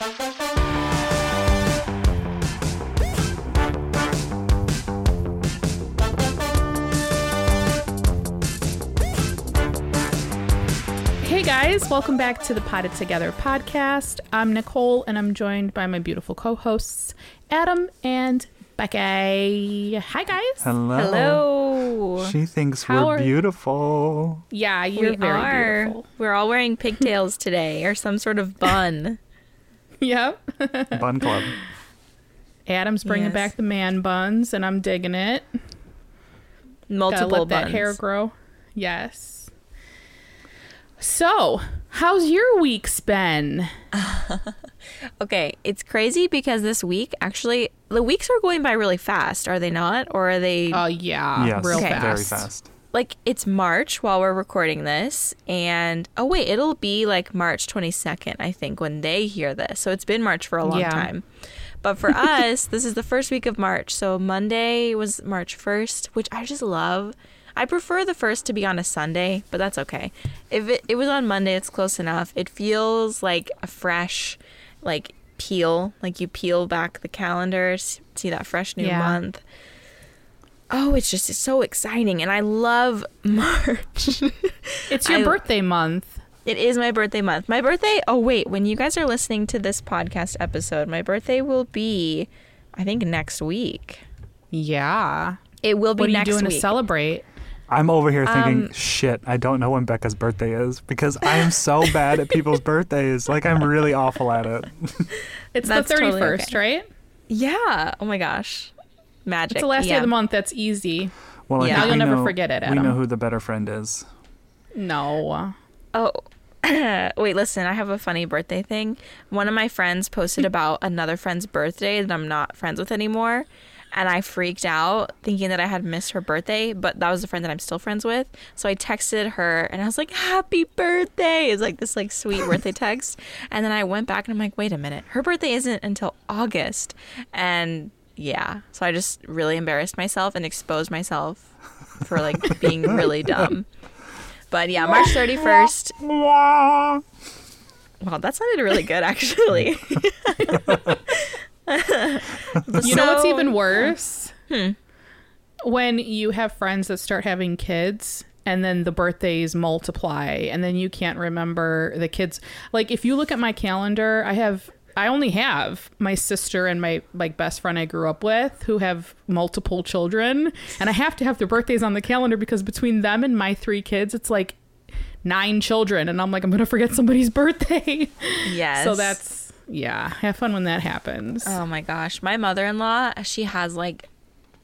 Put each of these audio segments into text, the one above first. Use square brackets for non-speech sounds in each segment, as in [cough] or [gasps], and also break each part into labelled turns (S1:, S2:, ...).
S1: Hey guys, welcome back to the Potted Together podcast. I'm Nicole and I'm joined by my beautiful co hosts, Adam and Becky. Hi guys.
S2: Hello.
S3: Hello.
S2: She thinks
S1: How
S2: we're
S1: are-
S2: beautiful.
S1: Yeah, you're
S3: we
S1: very
S3: are.
S1: beautiful.
S3: We're all wearing pigtails today or some sort of bun. [laughs] [laughs]
S1: Yep.
S2: Bun Club.
S1: Adam's bringing
S3: Yes.
S1: back the man buns and I'm digging it. Gotta
S3: Multiple
S1: let that hair grow. Yes. So, how's your week's been? [laughs]
S3: Okay, it's crazy because this week actually the weeks are going by really fast, are they not? Or are they
S1: Oh yeah,
S2: yes,
S1: real
S3: Okay.
S1: fast.
S2: very fast.
S3: Like it's March while we're recording this and oh wait, it'll be like March 22nd, I think, when they hear this. So it's been March for a long
S1: Yeah.
S3: time. But for [laughs] us, this is the first week of March. So Monday was March 1st, which I just love. I prefer the first to be on a Sunday, but that's okay. If it, it was on Monday, it's close enough. It feels like a fresh, like peel, like you peel back the calendar, see that fresh new
S1: Yeah.
S3: month. Oh, it's just it's so exciting, and I love [laughs] March.
S1: It's your
S3: I-
S1: birthday month.
S3: It is my birthday month. My birthday, oh wait, when you guys are listening to this podcast episode, my birthday will be I think next week.
S1: Yeah.
S3: It will be
S1: What are you
S3: next
S1: doing
S3: week.
S1: to celebrate?
S2: I'm over here thinking,
S3: Um,
S2: shit, I don't know when Becca's birthday is because I am so bad at people's [laughs] birthdays. Like, I'm really awful at it.
S1: It's
S3: That's
S1: the
S3: totally
S1: 31st,
S3: okay.
S1: right?
S3: yeah. Oh my gosh. Magic.
S1: It's the last day of the month. That's easy.
S2: Well, I
S3: Yeah.
S1: You'll
S2: we
S1: never
S2: know-
S1: forget it,
S2: We know who the better friend is.
S1: No.
S3: Oh, [laughs] wait, listen, I have a funny birthday thing. One of my friends posted about another friend's birthday that I'm not friends with anymore. And I freaked out thinking that I had missed her birthday, but that was the friend that I'm still friends with. So I texted her and I was like, Happy birthday! It's like this like sweet birthday text. And then I went back and I'm like, wait a minute, her birthday isn't until August. And yeah. So I just really embarrassed myself and exposed myself [laughs] for like being really [laughs] dumb. But yeah, March 31st. [laughs] Wow, that sounded really good, actually.
S1: You know what's even worse? Hmm. When you have friends that start having kids and then the birthdays multiply and then you can't remember the kids. Like if you look at my calendar, I have I only have my sister and my like best friend I grew up with who have multiple children and I have to have their birthdays on the calendar because between them and my three kids it's like nine children and I'm like I'm going to forget somebody's [laughs] birthday.
S3: Yes.
S1: So that's yeah, have fun when that happens.
S3: Oh my gosh, my mother-in-law, she has like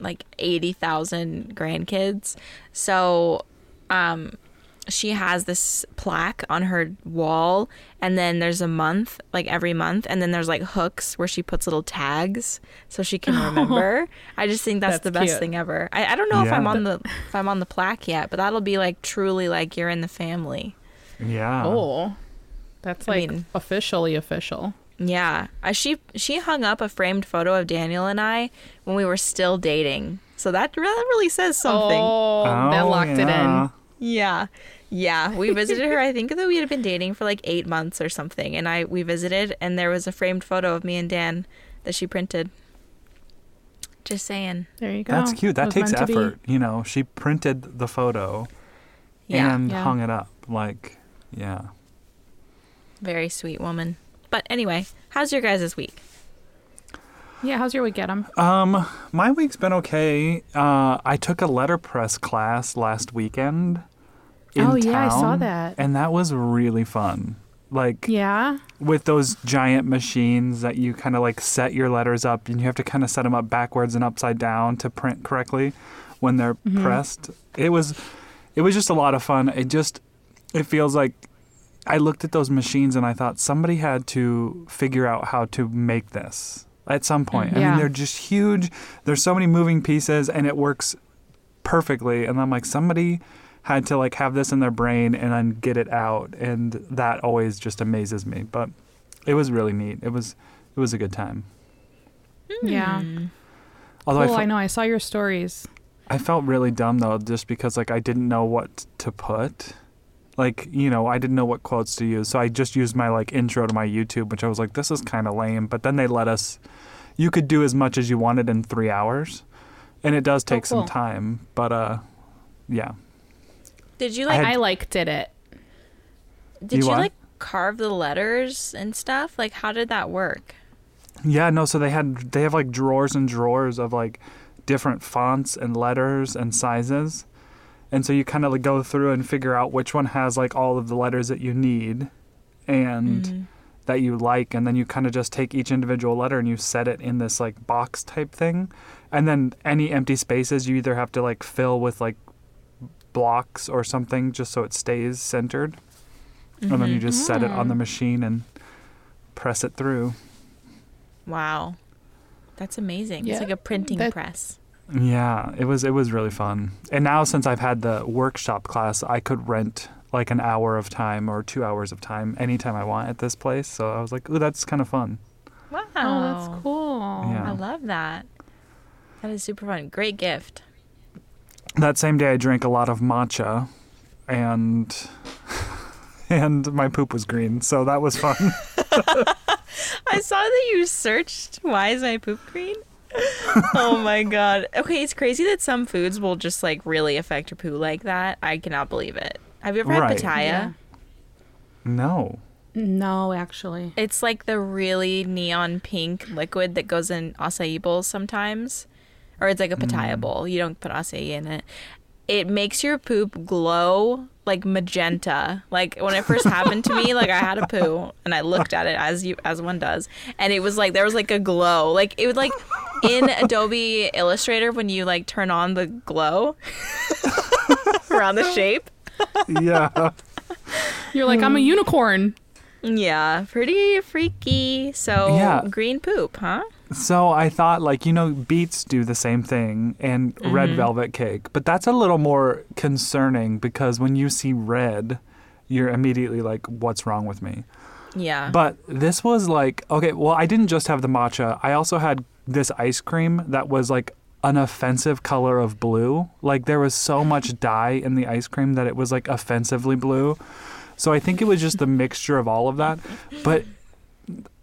S3: like 80,000 grandkids. So um she has this plaque on her wall and then there's a month like every month and then there's like hooks where she puts little tags so she can [laughs] remember i just think that's,
S1: That's
S3: the best
S1: cute.
S3: thing ever I, I don't know if i'm on the if i'm on the plaque yet but that'll be like truly like you're in the family
S2: Yeah.
S1: Oh, that's
S3: I
S1: like
S3: mean-
S1: officially official.
S3: Yeah, uh, she she hung up a framed photo of Daniel and I when we were still dating. So that really, really says something.
S1: Oh, that
S2: Oh,
S1: locked it in.
S2: yeah.
S3: Yeah. Yeah, we [laughs] visited her. I think that we had been dating for like 8 months or something and I we visited and there was a framed photo of me and Dan that she printed. Just saying.
S1: There you go.
S2: That's cute. That takes
S1: meant to be.
S2: effort. You know, she printed the photo
S3: Yeah.
S2: and
S1: Yeah.
S2: hung it up. Like, yeah.
S3: Very sweet woman. But anyway, how's your guys' week?
S1: Yeah, how's your week, Adam?
S2: Um, my week's been okay. Uh, I took a letterpress class last weekend. In
S1: Oh, yeah, I saw that.
S2: and that was really fun. Like
S1: Yeah.
S2: with those giant machines that you kind of like set your letters up, and you have to kind of set them up backwards and upside down to print correctly when they're
S1: Mm-hmm.
S2: pressed. It was, it was just a lot of fun. It just, it feels like I looked at those machines and I thought somebody had to figure out how to make this at some point.
S1: Yeah.
S2: I mean, they're just huge. There's so many moving pieces and it works perfectly. And I'm like, somebody had to like have this in their brain and then get it out. And that always just amazes me. But it was really neat. It was, it was a good time.
S1: Yeah.
S2: Although
S1: cool,
S2: I,
S1: I, know. I saw your stories.
S2: I felt really dumb though, just because like I didn't know what to put. like you know I didn't know what quotes to use, so I just used my like intro to my YouTube, which I was like, this is kind of lame. But then they let us, you could do as much as you wanted in three hours, and it does take
S1: cool.
S2: some time. But uh, yeah,
S3: Did you
S2: I
S3: like?
S2: had-
S1: I like did it.
S3: did
S2: You
S3: you like carve the letters and stuff? Like, how did that work?
S2: yeah, no. So they had they have like drawers and drawers of like different fonts and letters and sizes. And so you kind of like go through and figure out which one has like all of the letters that you need and
S3: Mm-hmm.
S2: that you like and then you kind of just take each individual letter and you set it in this like box type thing. And then any empty spaces you either have to like fill with like blocks or something just so it stays centered. And then you mm-hmm. just set it on the mm. machine and press it through.
S3: Wow, that's amazing.
S1: Yeah,
S3: It's like a printing
S1: that-
S3: press.
S2: Yeah, it was it was really fun. And now since I've had the workshop class, I could rent like an hour of time or 2 hours of time anytime I want at this place. So I was like, "Ooh, that's kind of fun."
S3: Wow,
S1: Oh, that's cool.
S2: Yeah.
S3: I love that. That is super fun. Great gift.
S2: That same day I drank a lot of matcha and [laughs] and my poop was green. So that was fun. [laughs] [laughs]
S3: I saw that you searched why is my poop green? oh my god. Okay, it's crazy that some foods will just like really affect your poo like that. I cannot believe it. Have you ever had
S2: Right.
S3: pitaya?
S1: Yeah.
S2: no.
S1: No, actually.
S3: It's like the really neon pink liquid that goes in acai bowls sometimes. Or it's like a mm. pitaya bowl. You don't put acai in it. It makes your poop glow like magenta. Like when it first happened to me, [laughs] like I had a poo and I looked at it as you as one does, and it was like there was like a glow. Like it would like in Adobe Illustrator when you like turn on the glow [laughs] around the shape.
S2: Yeah.
S1: You're like, I'm a hmm. unicorn.
S3: Yeah, pretty freaky. So
S2: Yeah.
S3: green poop, huh?
S2: So I thought, like, you know, beets do the same thing and red mm-hmm. velvet cake, but that's a little more concerning because when you see red, you're immediately like, what's wrong with me?
S3: Yeah.
S2: But this was like, okay, well, I didn't just have the matcha, I also had this ice cream that was like an offensive color of blue. Like, there was so much dye in the ice cream that it was like offensively blue. So I think it was just the mixture of all of that. But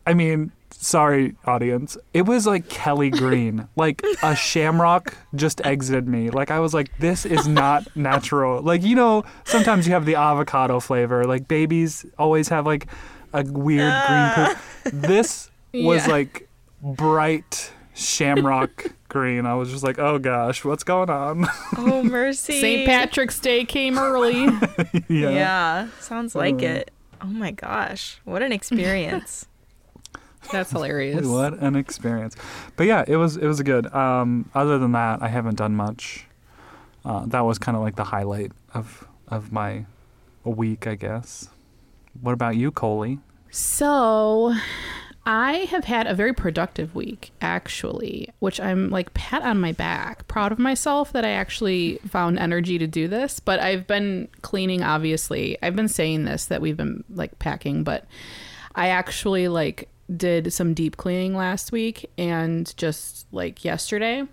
S2: I mean, sorry, audience. It was like Kelly Green. [laughs] like a shamrock just exited me. Like I was like, this is not natural. Like, you know, sometimes you have the avocado flavor. Like babies always have like a weird green poop. [laughs] This was
S1: Yeah.
S2: like bright shamrock green. I was just like, oh gosh, what's going on?
S3: oh mercy.
S1: St. Patrick's Day came early. [laughs]
S3: Yeah. sounds like
S2: Uh.
S3: it. Oh my gosh, what an experience.
S1: That's hilarious.
S2: What an experience! But yeah, it was it was good. Um, other than that, I haven't done much. Uh, that was kind of like the highlight of of my week, I guess. What about you, Coley?
S1: So, I have had a very productive week, actually, which I'm like pat on my back, proud of myself that I actually found energy to do this. But I've been cleaning, obviously. I've been saying this that we've been like packing, but I actually like did some deep cleaning last week and just like yesterday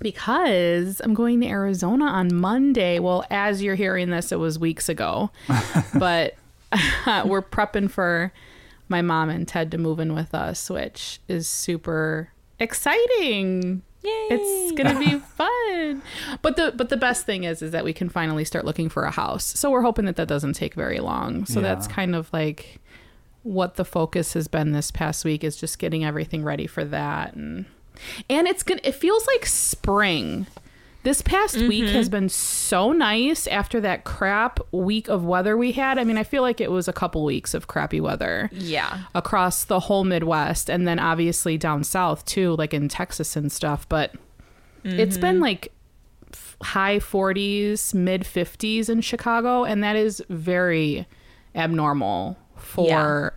S1: because I'm going to Arizona on Monday. Well, as you're hearing this, it was weeks ago, [laughs] but [laughs] we're prepping for my mom and Ted to move in with us, which is super exciting.
S3: Yay.
S1: It's gonna be [laughs] fun. But the but the best thing is is that we can finally start looking for a house. So we're hoping that that doesn't take very long. So
S2: Yeah.
S1: that's kind of like what the focus has been this past week is just getting everything ready for that. And and it's gonna it feels like spring. This past week has mm-hmm. been so nice after that crap week of weather we had. I mean i feel like it was a couple weeks of crappy weather
S3: yeah.
S1: across the whole midwest and then obviously down south too like in texas and stuff. But it's been mm-hmm. like f- high 40s mid 50s in chicago and that is very abnormal for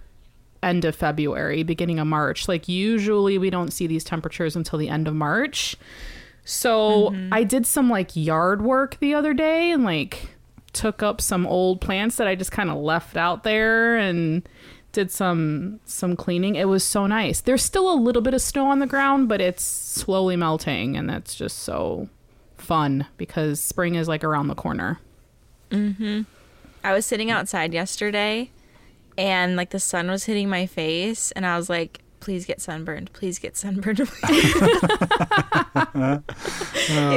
S1: end of february beginning of march. Like usually we don't see these temperatures until the end of march. So i did some like yard work the other day and like took up some old plants that i just kind of left out there and did some some cleaning. It was so nice. There's still a little bit of snow on the ground but it's slowly melting and that's just so fun because spring is like around the corner. Mhm.
S3: I was sitting outside yesterday and like the sun was hitting my face and I was like, please get sunburned. Please get sunburned. [laughs] it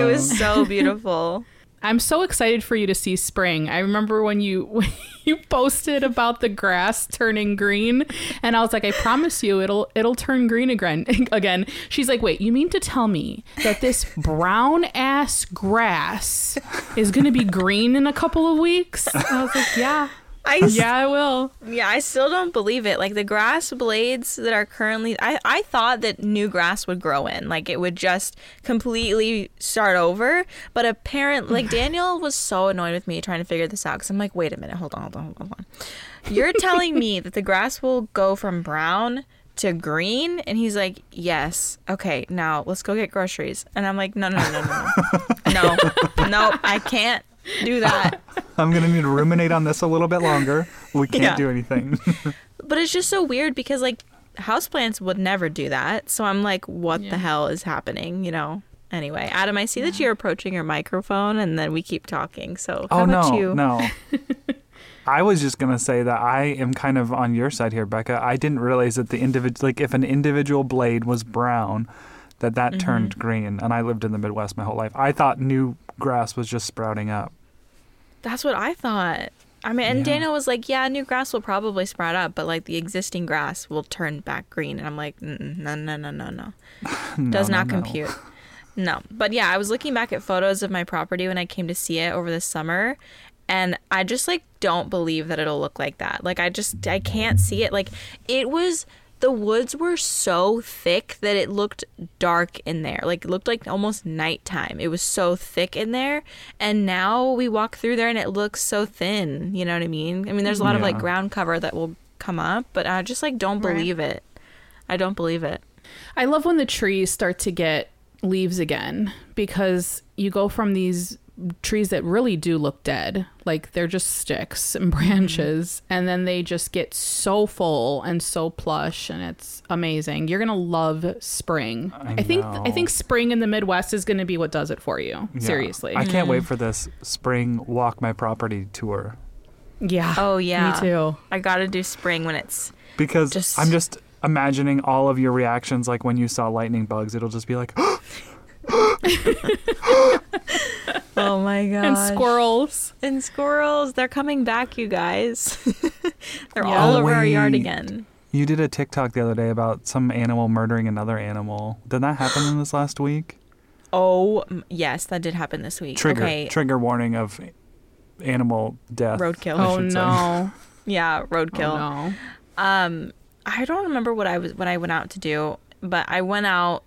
S3: was oh. so beautiful.
S1: I'm so excited for you to see spring. I remember when you [laughs] when you posted about the grass turning green, and I was like, I promise you, it'll it'll turn green again. [laughs] Again, she's like, wait, you mean to tell me that this brown ass grass is gonna be green in a couple of weeks? I was like, yeah.
S3: I [laughs]
S1: yeah, I will.
S3: Yeah, I still don't believe it. Like the grass blades that are currently, I I thought that new grass would grow in, like it would just completely start over. But apparently, like [sighs] Daniel was so annoyed with me trying to figure this out because I'm like, wait a minute, hold on, hold on, hold on. You're [laughs] telling me that the grass will go from brown to green and he's like yes okay now let's go get groceries and i'm like no no no no no no [laughs] no i can't do that [laughs]
S2: I'm gonna need to ruminate on this a little bit longer. We can't
S3: Yeah.
S2: do anything. [laughs]
S3: But it's just so weird because like houseplants would never do that. So I'm like, what
S1: Yeah.
S3: the hell is happening? You know. Anyway, Adam, I see that you're approaching your microphone, and then we keep talking. So how
S2: oh
S3: about
S2: no,
S3: you?
S2: no. [laughs] I was just gonna say that I am kind of on your side here, Becca. I didn't realize that the individual, like if an individual blade was brown, that that
S3: Mm-hmm.
S2: turned green. And I lived in the Midwest my whole life. I thought new grass was just sprouting up.
S3: That's what I thought. I mean, and
S2: Yeah.
S3: Daniel was like, "Yeah, new grass will probably sprout up, but like the existing grass will turn back green." And I'm like, "Mm, "No, no, no, no, no." [laughs]
S2: No,
S3: Does
S2: no,
S3: not
S2: no.
S3: compute. No. But yeah, I was looking back at photos of my property when I came to see it over the summer and I just like don't believe that it'll look like that. Like I just I can't see it. Like it was the woods were so thick that it looked dark in there. Like it looked like almost nighttime. It was so thick in there. And now we walk through there and it looks so thin. You know what I mean? I mean there's a lot of like ground cover that will come up, but I just like don't
S1: Right.
S3: believe it. I don't believe it.
S1: I love when the trees start to get leaves again because you go from these trees that really do look dead, like they're just sticks and [laughs] branches, and then they just get so full and so plush, and it's amazing. You're gonna love spring.
S2: I
S1: I, think I think spring in the Midwest is gonna be what does it for you.
S2: Yeah.
S1: Seriously.
S2: I can't wait mm. for this spring walk my property tour
S1: yeah.
S3: Oh yeah.
S1: Me too.
S3: I gotta do spring when it's
S2: because
S3: Just-
S2: I'm just imagining all of your reactions like when you saw lightning bugs. It'll just be like, [gasps] [gasps] [gasps] [laughs]
S3: oh my god
S1: And squirrels.
S3: and squirrels they're coming back you guys [laughs] they're
S1: Yeah.
S3: all
S2: Oh,
S3: over our yard again
S2: You did a TikTok the other day about some animal murdering another animal. Did that happen in this last week?
S3: oh yes that did happen this week
S2: Trigger
S3: okay
S2: trigger warning of animal death.
S3: roadkill
S1: Oh
S2: should say.
S1: no. [laughs]
S3: yeah
S1: Oh
S3: roadkill
S1: no.
S3: um i don't remember what i was what i went out to do but i went out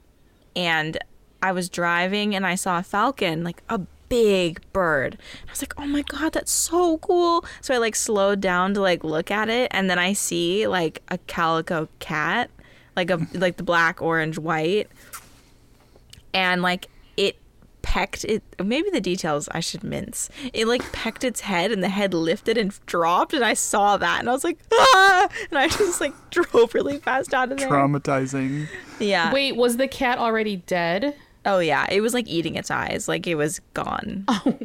S3: and i was driving and i saw a falcon like a big bird. I was like oh my god that's so cool. So i like slowed down to like look at it and then i see like a calico cat like a [laughs] like the black orange white. And like it pecked it maybe the details i should mince. It like pecked its head and the head lifted and dropped and i saw that and i was like [laughs] ah! And i just like [laughs] drove really fast out of there.
S2: Traumatizing.
S3: yeah.
S1: Wait, was the cat already dead?
S3: Oh yeah it was like eating its eyes like it was gone [laughs] oh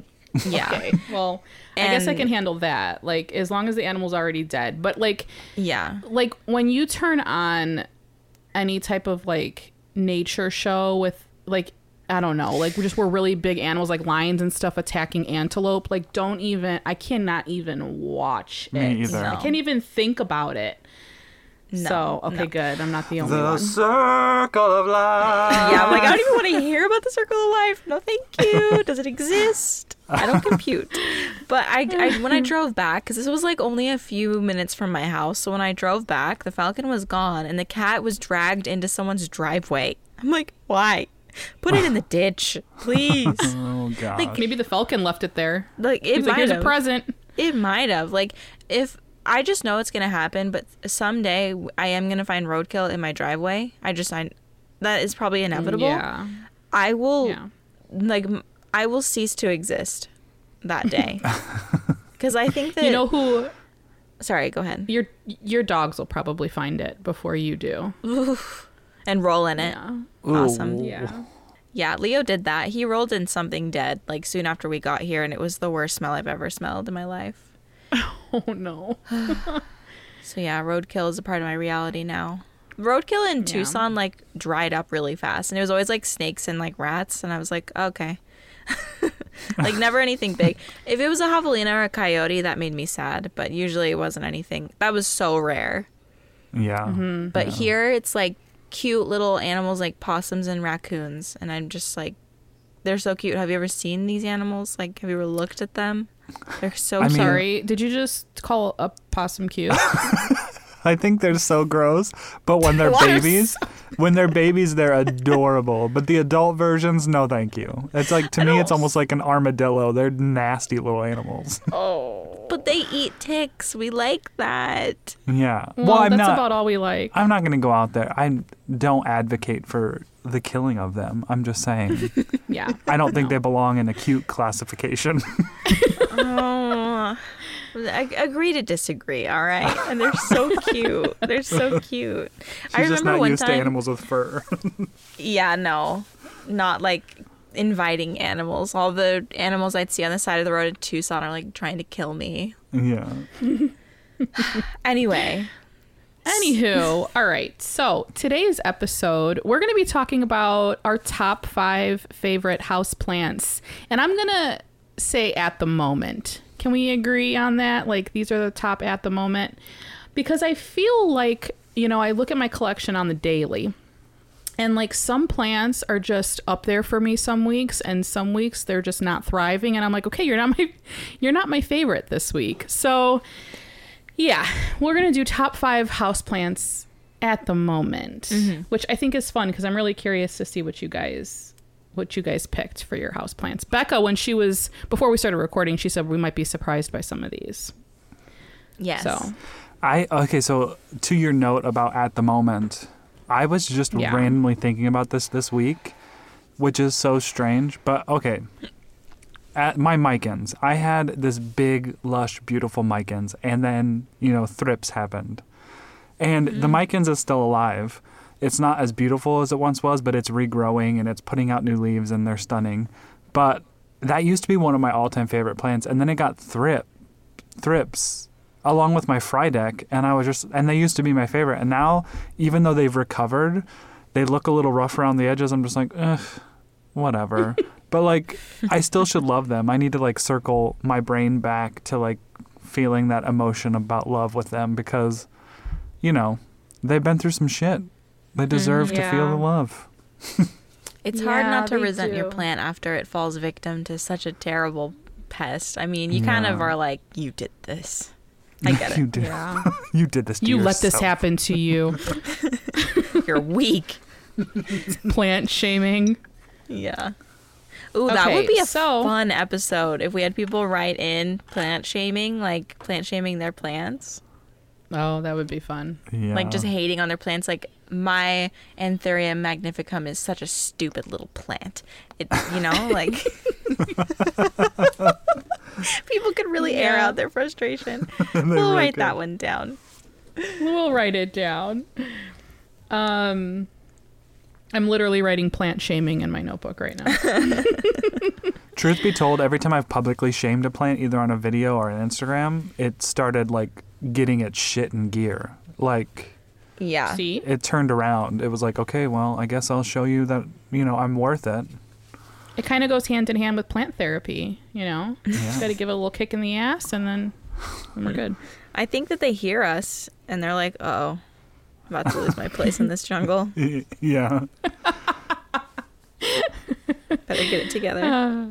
S3: yeah
S1: Okay. Well, I guess I can handle that. Like as long as the animal's already dead. But like
S3: yeah
S1: like when you turn on any type of like nature show with like I don't know, like just where really big animals like lions and stuff attacking antelope, like don't even I cannot even watch
S2: Me
S1: it.
S2: either.
S1: I can't even think about it.
S3: No,
S1: so okay,
S3: no.
S1: good. I'm not the only
S2: The
S1: one.
S2: circle of life.
S3: yeah, I'm like, I don't even want to hear about the circle of life. No, thank you. Does it exist? I don't compute. But I, I when I [laughs] drove back, because this was like only a few minutes from my house. So when I drove back, the falcon was gone and the cat was dragged into someone's driveway. I'm like, why? Put it in the [laughs] ditch, please.
S2: Oh god.
S1: Like Maybe the falcon left it there.
S3: Like it
S1: He's like,
S3: might
S1: here's
S3: have.
S1: a present.
S3: It might have. Like if I just know it's gonna happen, but someday I am gonna find roadkill in my driveway. I just I that is probably mm, inevitable.
S1: Yeah.
S3: I will
S1: Yeah.
S3: like I will cease to exist that day. [laughs] Because I think that
S1: You know who
S3: Sorry, go ahead.
S1: your your dogs will probably find it before you do. [laughs]
S3: And roll in it.
S1: Yeah.
S3: Awesome.
S2: Ooh.
S1: Yeah.
S3: Yeah, Leo did that. He rolled in something dead like soon after we got here, and it was the worst smell I've ever smelled in my life. [laughs]
S1: Oh no. [sighs]
S3: So yeah, roadkill is a part of my reality now. Roadkill in Tucson like dried up really fast, and it was always like snakes and like rats, and I was like, okay, [laughs] like never anything big. [laughs] If it was a javelina or a coyote, that made me sad, but usually it wasn't anything. That was so rare.
S2: Yeah. Mm-hmm.
S3: But here it's like cute little animals like possums and raccoons, and I'm just like, they're so cute. Have you ever seen these animals? Like, have you ever looked at them? They're so
S2: I mean-
S1: Sorry, did you just call a possum cute? [laughs] [laughs]
S2: I think they're so gross, but when they're
S3: What?
S2: babies, when they're babies, they're adorable. But the adult versions, no, thank you. It's like to me, it's almost like an armadillo. They're nasty little animals.
S3: Oh, but they eat ticks. We like that.
S2: yeah. Mm.
S1: well,
S2: Well, I'm
S1: that's
S2: not.
S1: about all we like.
S2: I'm not going to go out there. I don't advocate for the killing of them. I'm just saying. [laughs]
S1: Yeah.
S2: I don't think they belong in a cute classification. [laughs]
S3: Oh, I agree to disagree. All right, and they're so [laughs] cute. They're so cute. I
S2: She's just not
S3: one
S2: used to animals with fur. [laughs]
S3: Yeah, no, not like inviting animals. All the animals I'd see on the side of the road in Tucson are like trying to kill me.
S2: yeah. [sighs]
S3: Anyway,
S1: Anywho, all right. So today's episode, we're going to be talking about our top five favorite house plants, and I'm going to say at the moment. Can we agree on that? Like these are the top at the moment, because I feel like you know I look at my collection on the daily, and like some plants are just up there for me some weeks, and some weeks they're just not thriving, and I'm like, okay, you're not my, [laughs] you're not my favorite this week. So yeah, we're gonna do top five house plants at the moment, mm-hmm. which I think is fun because I'm really curious to see what you guys what you guys picked for your houseplants. Becca, when she was before we started recording, she said we might be surprised by some of these.
S3: yes.
S1: So
S2: I okay. So to your note about at the moment, I was just
S1: Yeah.
S2: randomly thinking about this this week, which is so strange. But okay, at my Micans, I had this big, lush, beautiful Micans, and then you know thrips happened, and the mm-hmm. Micans is still alive. It's not as beautiful as it once was, but it's regrowing and it's putting out new leaves, and they're stunning. But that used to be one of my all-time favorite plants, and then it got thrip, thrips along with my Frydek and i was just and they used to be my favorite. And now even though they've recovered they look a little rough around the edges. I'm just like Ugh, whatever. [laughs] But like i still should love them. I need to like circle my brain back to like feeling that emotion about love with them because you know they've been through some shit they mm-hmm, deserve to feel the love [laughs]
S3: It's hard not to
S1: they
S3: resent your plant after it falls victim to such a terrible pest. I mean, you kind of are like, you did this. I get [laughs]
S2: you
S3: it.
S2: did
S1: yeah, [laughs]
S2: you did this to
S1: you let this happen to you.
S3: You're weak.
S1: Plant shaming.
S3: Yeah. Ooh, that would be a
S1: so-
S3: fun episode if we had people write in plant shaming, like plant shaming their plants,
S1: Oh, that would be fun.
S2: yeah.
S3: like just hating on their plants. Like my Anthurium magnificum is such a stupid little plant. It, you know, [laughs] like [laughs] people could really air out their frustration. [laughs] We'll
S2: really
S3: write
S2: could.
S3: that one down.
S1: We'll write it down. Um, I'm literally writing plant shaming in my notebook right now.
S2: Truth be told, every time I've publicly shamed a plant, either on a video or on Instagram, it started like getting its shit in gear. Like
S3: Yeah.
S1: See,
S2: it turned around. It was like, okay, well, I guess I'll show you that you know I'm worth it.
S1: it kind of goes hand in hand with plant therapy. You know,
S2: Yeah.
S1: got to give it a little kick in the ass, and then, then we're [laughs] good.
S3: I think that they hear us and they're like, oh, I'm about to lose my place in this jungle. [laughs]
S2: yeah. [laughs]
S3: Better get it together.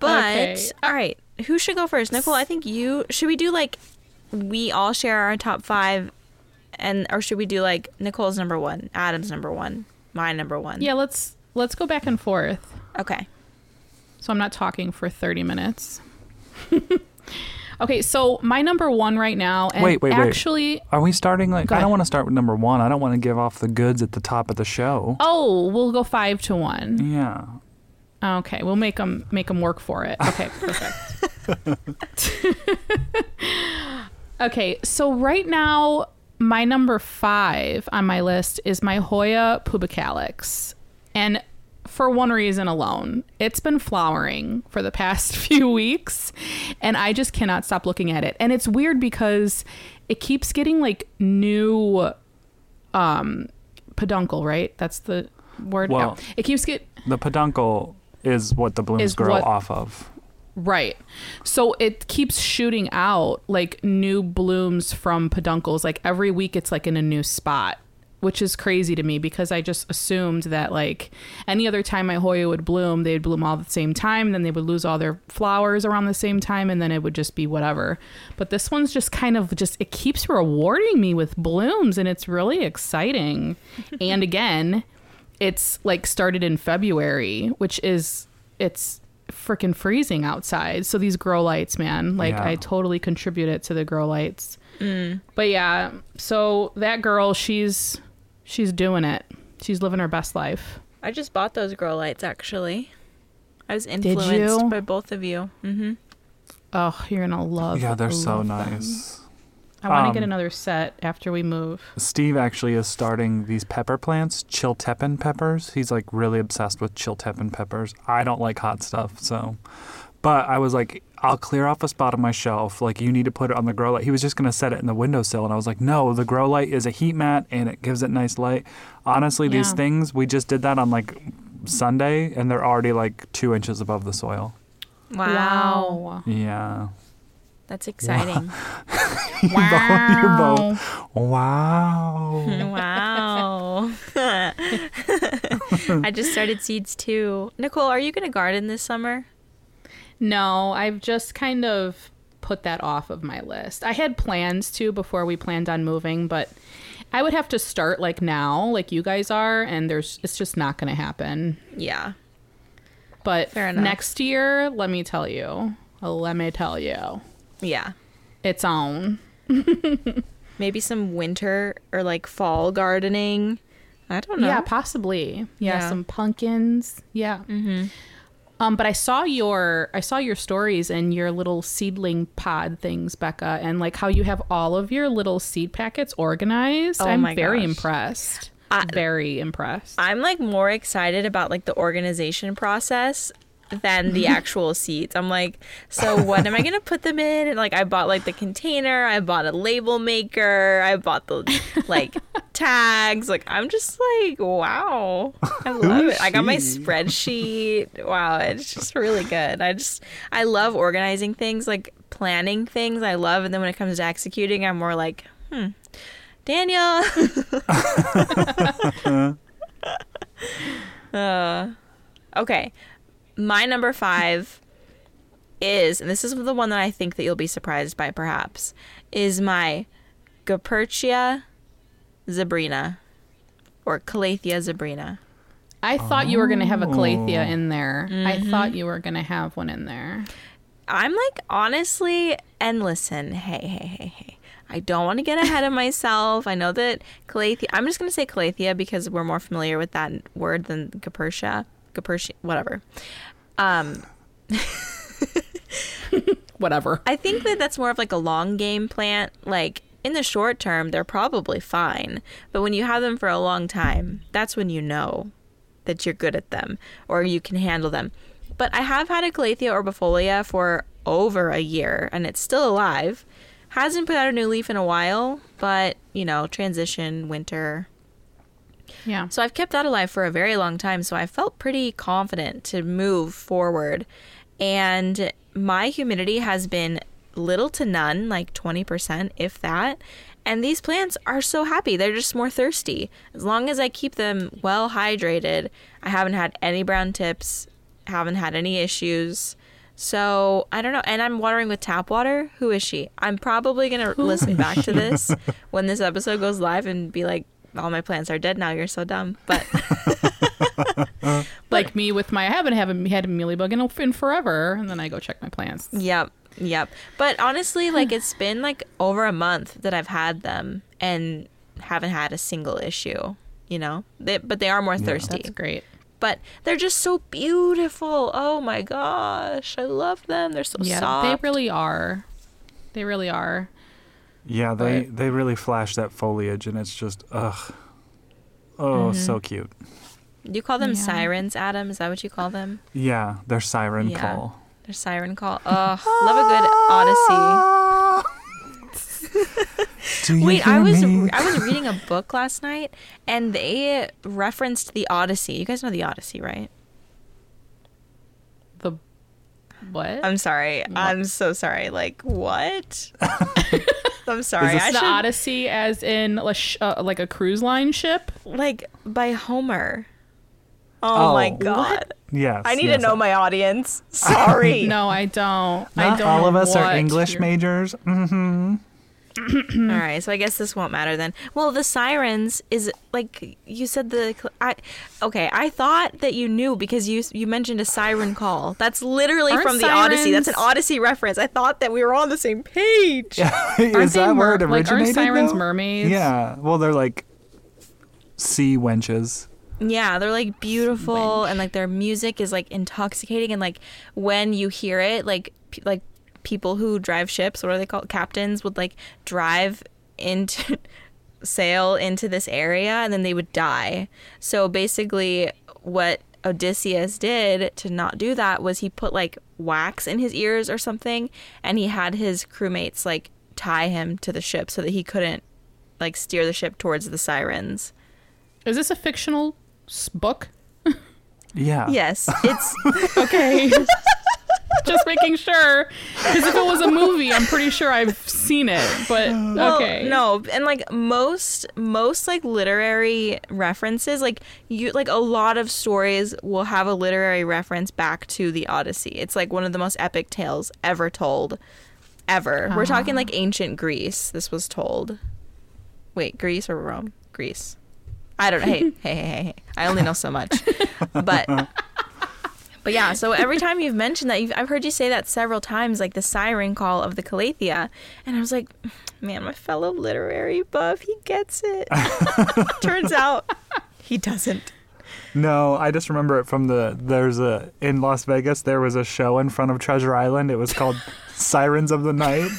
S3: But
S1: Okay.
S3: all right, who should go first? Nicole, I think you should we do like we all share our top 5 and or should we do like Nicole's number 1, Adam's number 1, my number 1?
S1: Yeah, let's let's go back and forth.
S3: Okay.
S1: So I'm not talking for 30 minutes. [laughs] Okay, so my number one right now, and
S2: Wait, wait, wait.
S1: actually,
S2: Are we starting like? I don't want to start with number one. I don't want to give off the goods at the top of the show.
S1: oh, we'll go five to one.
S2: Yeah.
S1: Okay, we'll make them make them work for it. Okay, [laughs] perfect. [laughs] okay, so right now my number five on my list is my Hoya pubicalyx, and for one reason alone, it's been flowering for the past [laughs] few weeks, and I just cannot stop looking at it. And it's weird because it keeps getting like new um peduncle, right? That's the word.
S2: Well-.
S1: It keeps get
S2: The peduncle is what the blooms grow
S1: what-
S2: off of.
S1: Right. So it keeps shooting out like new blooms from peduncles. Like every week it's like in a new spot, which is crazy to me because I just assumed that like any other time my Hoya would bloom, they'd bloom all at the same time, then they would lose all their flowers around the same time and then it would just be whatever. But this one's just kind of just it keeps rewarding me with blooms and it's really exciting. and again, it's like started in February, which is it's freaking freezing outside. So these grow lights, man, like
S2: Yeah.
S1: I totally contribute it to the grow lights. But yeah, so that girl, she's she's doing it. She's living her best life.
S3: I just bought those grow lights actually. I was influenced by both of you. Mm-hmm.
S1: Oh, you're gonna love.
S2: Yeah, they're so
S1: nice. them.
S2: Nice.
S1: I want to
S2: Um,
S1: get another set after we move.
S2: Steve actually is starting these pepper plants, chiltepin peppers. He's like really obsessed with chiltepin peppers. I don't like hot stuff, so. But I was like, I'll clear off a spot on my shelf. Like, you need to put it on the grow light. He was just going to set it in the windowsill. And I was like, no, the grow light is a heat mat and it gives it nice light. Honestly, these things, we just did that on like Sunday and they're already like two inches above the soil.
S3: Wow.
S2: Yeah.
S3: That's exciting. [laughs]
S1: Wow.
S2: Wow.
S3: wow. [laughs] I just started seeds too. Nicole, are you going to garden this summer?
S1: No, I've just kind of put that off of my list. I had plans to before we planned on moving, but I would have to start like now, like you guys are, and there's it's just not going to happen.
S3: Yeah.
S1: But
S3: Fair enough.
S1: next year, let me tell you, let me tell you,
S3: Yeah.
S1: it's on. [laughs]
S3: Maybe some winter or like fall gardening. I don't know.
S1: Yeah, possibly. Yeah,
S3: Yeah.
S1: some pumpkins. Yeah. Mm-hmm. Um, but I saw your I saw your stories and your little seedling pod things, Becca, and like how you have all of your little seed packets organized.
S3: Oh
S1: I'm
S3: my
S1: very
S3: gosh.
S1: impressed.
S3: I-
S1: very impressed.
S3: I'm like more excited about like the organization process than the [laughs] actual seeds. I'm like, so what am I gonna put them in? And like I bought like the container, I bought a label maker, I bought the like [laughs] tags. Like I'm just like, wow. I [laughs] love it. I got my spreadsheet. Wow, it's just really good. I just I love organizing things, like planning things I love, and then when it comes to executing, I'm more like, hmm. Daniel. uh, okay. My number five is, and this is the one that I think that you'll be surprised by perhaps, is my Goeppertia zebrina or Calathea zebrina.
S1: I thought you were gonna have a calathea
S2: Oh.
S1: in there. I mm-hmm. thought you were gonna have one in there.
S3: I'm like, honestly, and listen, hey, hey, hey, hey. I don't want to get ahead of myself. I know that Calathea, I'm just going to say Calathea because we're more familiar with that word than Goeppertia. Goeppertia, whatever. Um, [laughs]
S1: Whatever.
S3: I think that that's more of like a long game plant. Like in the short term, they're probably fine. But when you have them for a long time, that's when you know that you're good at them or you can handle them. But I have had a Calathea orbifolia for over a year and it's still alive. Hasn't put out a new leaf in a while, but you know, transition, winter,
S1: Yeah.
S3: so I've kept that alive for a very long time. So I felt pretty confident to move forward. And my humidity has been little to none, like 20%, if that. And these plants are so happy. They're just more thirsty. As long as I keep them well hydrated, I haven't had any brown tips, haven't had any issues. So I don't know. And I'm watering with tap water. Who is she? I'm probably going to listen back to this when this episode goes live and be like, all my plants are dead now. You're so dumb. But [laughs] [laughs]
S1: like me with my I haven't haven't had a mealybug in, in forever, and then I go check my plants.
S3: Yep. Yep. But honestly, [sighs] like it's been like over a month that I've had them and haven't had a single issue. You know, they, but they are more thirsty.
S1: That's great.
S3: But they're just so beautiful. Oh my gosh, I love them. They're so
S1: Yeah,
S3: soft.
S1: they really are. They really are.
S2: Yeah, they
S1: But-
S2: they really flash that foliage, and it's just ugh, oh, so mm-hmm. cute.
S3: Do you call them
S1: Yeah.
S3: sirens, Adam? Is that what you call them?
S2: Yeah, their siren
S3: Yeah.
S2: call.
S3: Their siren call. Ugh, love a good Odyssey. [laughs]
S2: Do you
S3: Wait, I was
S2: me?
S3: I was reading a book last night and they referenced the Odyssey. You guys know the Odyssey, right?
S1: The what?
S3: I'm sorry. I'm so sorry. Like what? [laughs] [laughs] I'm sorry.
S2: this
S3: I
S1: the
S3: should,
S1: Odyssey, as in a sh- uh, like a cruise line ship.
S3: like by Homer. Oh, my
S2: Oh.
S3: god.
S2: Yes.
S3: I need
S2: yes.
S3: to know my audience. Sorry. [laughs]
S1: No, I don't. I don't.
S2: all of us are English
S1: you're-
S2: majors. hmm [clears throat]
S3: All right, so I guess this won't matter then. Well, the sirens is like you said the I okay, I thought that you knew because you you mentioned a siren call. That's literally
S1: Aren't
S3: from the Odyssey. That's an Odyssey reference. I thought that we were on the same page. [laughs]
S2: Is
S1: Aren't
S2: that
S1: they
S2: where it
S1: mer- like, aren't
S2: originated?
S1: sirens
S2: though?
S1: mermaids?
S2: Yeah. Well, they're like sea wenches.
S3: Yeah, they're like beautiful and like their music is like intoxicating and like when you hear it like pe- like people who drive ships, what are they called? Captains would like drive into [laughs] sail into this area and then they would die. So basically what Odysseus did to not do that was he put like wax in his ears or something and he had his crewmates like tie him to the ship so that he couldn't like steer the ship towards the sirens.
S1: Is this a fictional book?
S2: Yeah.
S3: Yes, it's [laughs]
S1: Okay. [laughs] [laughs] Just making sure. Because if it was a movie, I'm pretty sure I've seen it. But
S3: Well,
S1: okay.
S3: no, and like most most like literary references, like you like a lot of stories will have a literary reference back to the Odyssey. It's like one of the most epic tales ever told. Ever. We're ah. talking like ancient Greece. This was told. Wait, Greece or Rome? Greece. I don't know. Hey, hey, hey, hey, hey. I only know so much. [laughs] But but yeah, so every time you've mentioned that, you've, I've heard you say that several times, like the siren call of the Calathea. And I was like, man, my fellow literary buff, he gets it. [laughs] Turns out he doesn't.
S2: No, I just remember it from the there's a in Las Vegas there was a show in front of Treasure Island. It was called Sirens of the Night.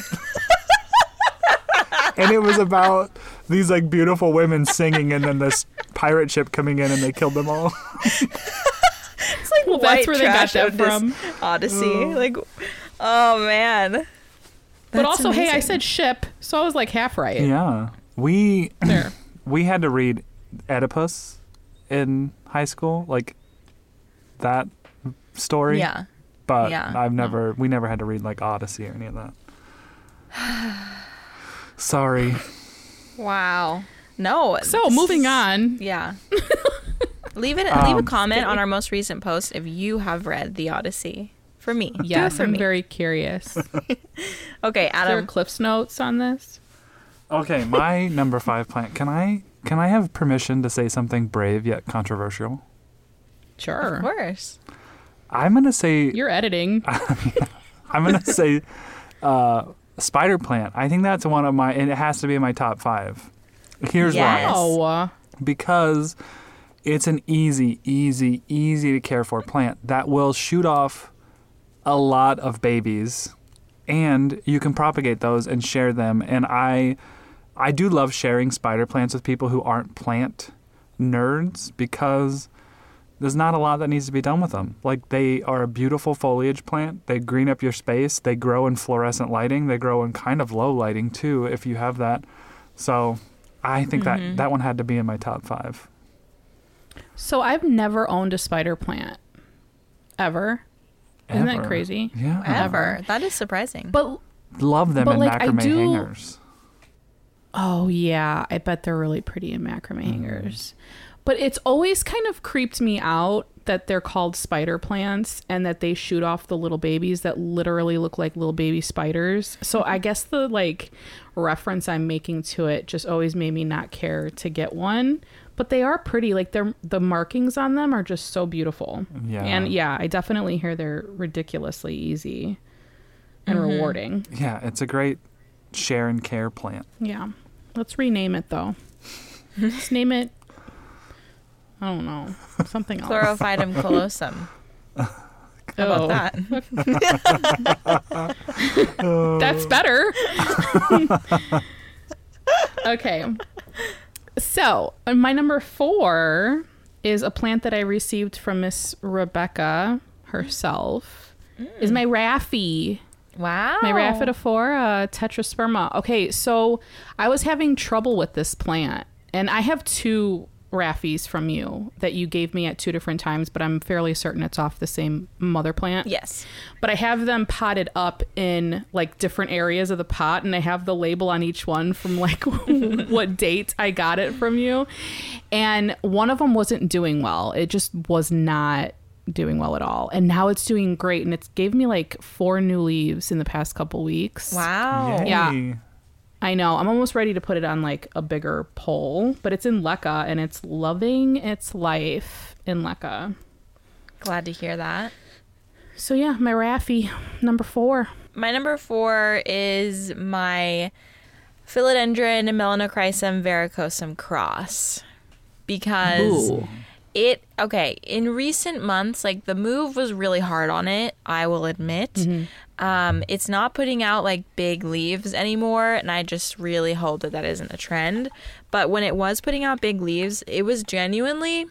S2: and it was about these like beautiful women singing and then this pirate ship coming in and they killed them all. [laughs]
S3: It's like
S1: Well, that's
S3: white
S1: where they got
S3: trash
S1: that from.
S3: Odyssey. Like, oh man.
S1: but
S3: That's
S1: also, hey, I said ship, so I was like half right.
S2: yeah. We [clears throat]
S1: There.
S2: we had to read Oedipus in high school, like that story.
S3: Yeah.
S2: But
S3: yeah.
S2: I've never we never had to read like Odyssey or any of that. [sighs] Sorry. [sighs]
S3: Wow. No.
S1: So moving on.
S3: Yeah. [laughs] leave it. leave a
S2: Um,
S3: comment on our most recent post if you have read the Odyssey. For me.
S1: Yes,
S3: for
S1: I'm
S3: me.
S1: very curious. [laughs] Is
S3: Okay,
S1: there
S3: Adam.
S1: Cliff's notes on this?
S2: Okay, my [laughs] number five plant. Can I can I have permission to say something brave yet controversial?
S1: Sure.
S3: Of course.
S2: I'm gonna say [laughs]
S1: You're editing.
S2: I'm gonna say uh, spider plant. I think that's one of my and it has to be in my top five. Here's
S3: Yes.
S2: why. Because it's an easy, easy, easy to care for plant that will shoot off a lot of babies and you can propagate those and share them and I I do love sharing spider plants with people who aren't plant nerds because there's not a lot that needs to be done with them. Like they are a beautiful foliage plant. They green up your space. They grow in fluorescent lighting. They grow in kind of low lighting too if you have that. So I think that mm-hmm. that one had to be in my top 5.
S1: So I've never owned a spider plant. Ever. Isn't that crazy?
S2: Yeah.
S3: Ever. That is surprising.
S1: But
S2: Love them
S1: But,
S2: in
S1: like, I
S2: macrame
S1: do-
S2: hangers.
S1: Oh yeah, I bet they're really pretty in macrame
S2: Mm.
S1: hangers. But it's always kind of creeped me out that they're called spider plants and that they shoot off the little babies that literally look like little baby spiders. So I guess the like reference I'm making to it just always made me not care to get one. But they are pretty. Like they're the markings on them are just so beautiful.
S2: Yeah.
S1: And yeah, I definitely hear they're ridiculously easy. and
S3: Mm-hmm.
S1: rewarding.
S2: Yeah, it's a great share and care plant.
S1: Yeah. Let's rename it though. Let's name it. I don't know. Something else.
S3: Chlorophytum [laughs] comosum. How
S1: Oh,
S3: about that? [laughs]
S1: That's better. [laughs] okay. So, uh, my number four is a plant that I received from Miss Rebecca herself. Is my Raffi.
S3: Wow.
S1: My Rhaphidophora tetrasperma. Okay, so I was having trouble with this plant, and I have two Raffies from you that you gave me at two different times, but I'm fairly certain it's off the same mother plant.
S3: Yes.
S1: But I have them potted up in like different areas of the pot, and I have the label on each one from like [laughs] what date I got it from you. And one of them wasn't doing well. It just was not doing well at all. And now it's doing great, and it's gave me like four new leaves in the past couple weeks.
S3: Wow.
S1: Yeah.
S2: Yay.
S1: I know. I'm almost ready to put it on like a bigger pole, but it's in Leca and it's loving its life in Leca.
S3: Glad to hear that.
S1: So yeah, my Raffi number four.
S3: My number four is my Philodendron melanochrysum varicosum cross because
S1: Ooh.
S3: It okay in recent months like the move was really hard on it i will admit. Um, it's not putting out like big leaves anymore and i just really hope that that isn't a trend. But when it was putting out big leaves it was genuinely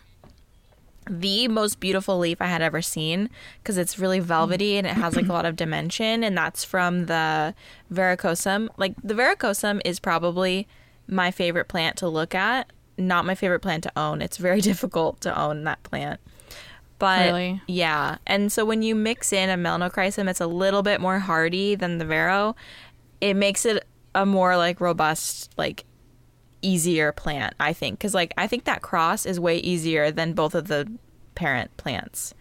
S3: the most beautiful leaf I had ever seen because it's really velvety and it has like a lot of dimension, and that's from the varicosum. Like the varicosum is probably my favorite plant to look at, not my favorite plant to own. It's very [laughs] difficult to own that plant. But
S1: Really?
S3: yeah, and so when you mix in a melanochrysum, it's a little bit more hardy than the vero. It makes it a more like robust, like easier plant, I think. Because, like, I think that cross is way easier than both of the parent plants,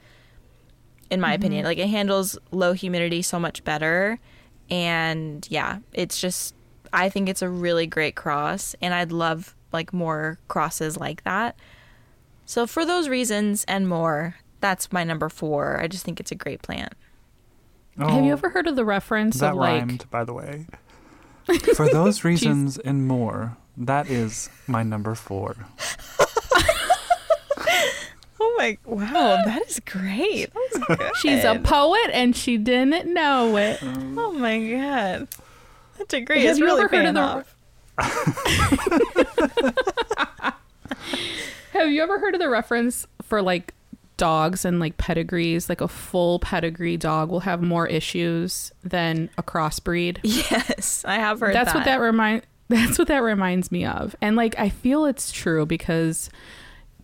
S3: in my opinion. Mm-hmm. Like, it handles low humidity so much better. And yeah, it's just, I think it's a really great cross. And I'd love, like, more crosses like that. So, for those reasons and more, that's my number four. I just think it's a great plant.
S1: Have you
S2: Oh,
S1: ever heard of the reference
S2: That
S1: of like
S2: rhymed, by the way. For those [laughs] reasons and more, that is my number four. [laughs]
S3: Oh my, wow, that is great. That was good. [laughs]
S1: she's a poet and she didn't know it?
S3: Oh my god, that's a great.
S1: Have
S3: it's
S1: you
S3: really
S1: ever heard of the-
S3: off. [laughs]
S1: Have you ever heard of the reference for like dogs and like pedigrees? Like a full pedigree dog will have more issues than a crossbreed. [laughs]
S3: Yes, I have heard
S1: that's
S3: that.
S1: what that remind [laughs] that's what that reminds me of and like i feel it's true because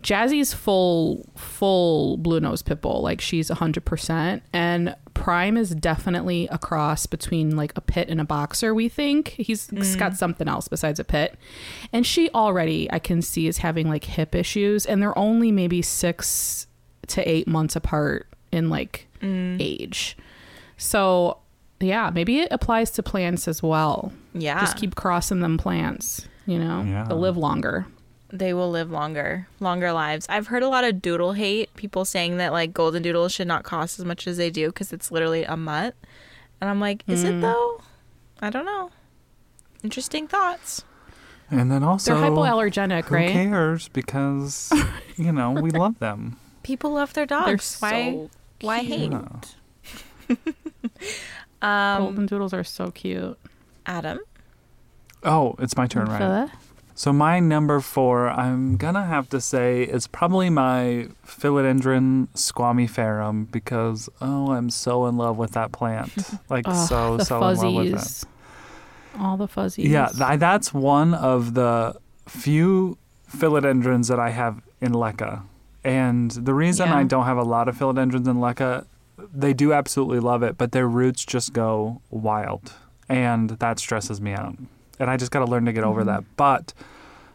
S1: jazzy's full full blue nose pit bull. Like she's 100% and prime is definitely a cross between like a pit and a boxer we think. He's
S3: Mm.
S1: got something else besides a pit. And she already i can see is having like hip issues. And they're only maybe six to eight months apart in like
S3: Mm.
S1: age. So yeah maybe it applies to plants as well.
S3: Yeah,
S1: just keep crossing them plants you know
S2: Yeah.
S1: they'll live longer
S3: they will live longer, longer lives. I've heard a lot of doodle hate. People saying that like golden doodles should not cost as much as they do because it's literally a mutt. And I'm like, is
S1: Mm.
S3: it though? I don't know. Interesting thoughts.
S2: And then also,
S1: they're hypoallergenic
S2: who
S1: right
S2: cares? Because, you know, we [laughs] love them.
S3: People love their
S1: they're
S3: dogs. why?
S1: so
S3: why hate?
S2: Yeah. [laughs]
S3: Um,
S1: golden doodles are so cute
S3: Adam.
S2: Oh, it's my turn, right? So my number four, I'm gonna have to say, is probably my philodendron squamiferum because oh, I'm so in love with that plant. [laughs] Like
S1: Ugh,
S2: so so in love with it.
S1: all the fuzzies
S2: Yeah, th- that's one of the few philodendrons that I have in Leca. And the reason
S1: Yeah.
S2: I don't have a lot of philodendrons in Leca, they do absolutely love it, but their roots just go wild. And that stresses me out. And I just got to learn to get over that. Mm-hmm. But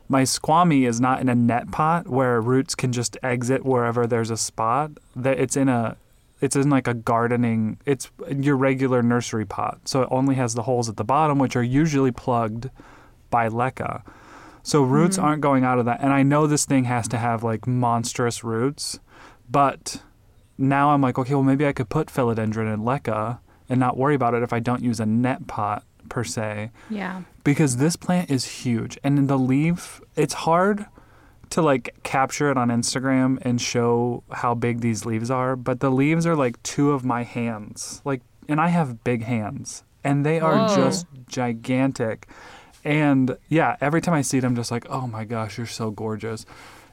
S2: my squammy is not in a net pot where roots can just exit wherever there's a spot. That it's in a it's in like a gardening it's your regular nursery pot. So it only has the holes at the bottom which are usually plugged by leca so roots mm-hmm. aren't going out of that and i know this thing has to have like monstrous roots but now i'm like okay well maybe i could put philodendron in leca and not worry about it if I don't use a net pot per se
S1: Yeah.
S2: because this plant is huge and the leaf it's hard to like capture it on Instagram and show how big these leaves are but the leaves are like two of my hands like and I have big hands and they are
S1: Whoa.
S2: just gigantic and yeah every time I see it I'm just like oh my gosh you're so gorgeous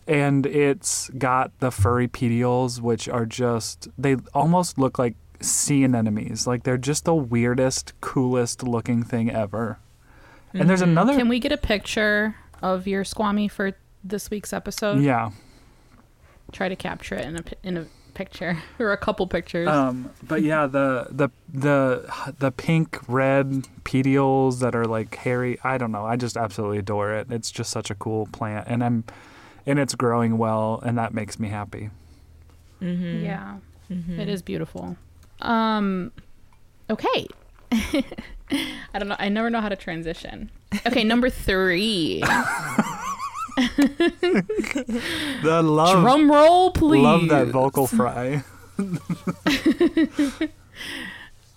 S2: and it's got the furry petioles which are just they almost look like sea anemones like they're just the weirdest coolest looking thing ever and there's another
S1: Can we get a picture of your squammy for this week's episode?
S2: yeah
S1: Try to capture it in a in a picture [laughs] or a couple pictures.
S2: um but yeah the the the the pink red petioles that are like hairy i don't know i just absolutely adore it it's just such a cool plant and i'm and it's growing well and that makes me happy
S3: Mm-hmm.
S1: yeah. It is beautiful. Um okay. [laughs] I don't know. I never know how to transition. Okay, number 3. [laughs]
S2: the [laughs] love
S1: Drum roll, please.
S2: love that vocal fry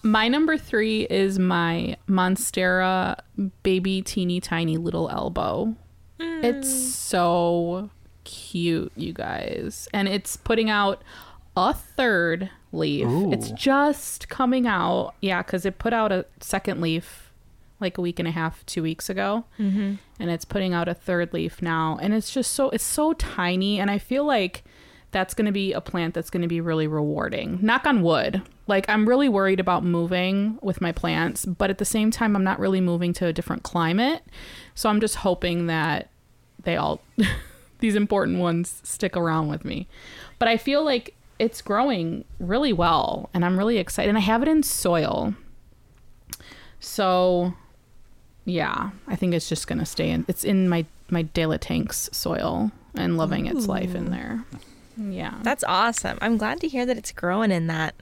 S1: My number three is my Monstera baby teeny tiny little elbow. It's so cute, you guys. And it's putting out a third leaf. It's just coming out. Yeah, because it put out a second leaf like a week and a half, two weeks ago. Mm-hmm. And it's putting out a third leaf now. And it's just so, it's so tiny. And I feel like that's going to be a plant that's going to be really rewarding. Knock on wood. Like, I'm really worried about moving with my plants, but at the same time, I'm not really moving to a different climate. So I'm just hoping that they all, [laughs] these important ones, stick around with me. But I feel like it's growing really well, and I'm really excited. And I have it in soil. So, yeah, I think it's just going to stay in. It's in my, my De La Tanks soil and loving its life in there. Yeah.
S3: That's awesome. I'm glad to hear that it's growing in that.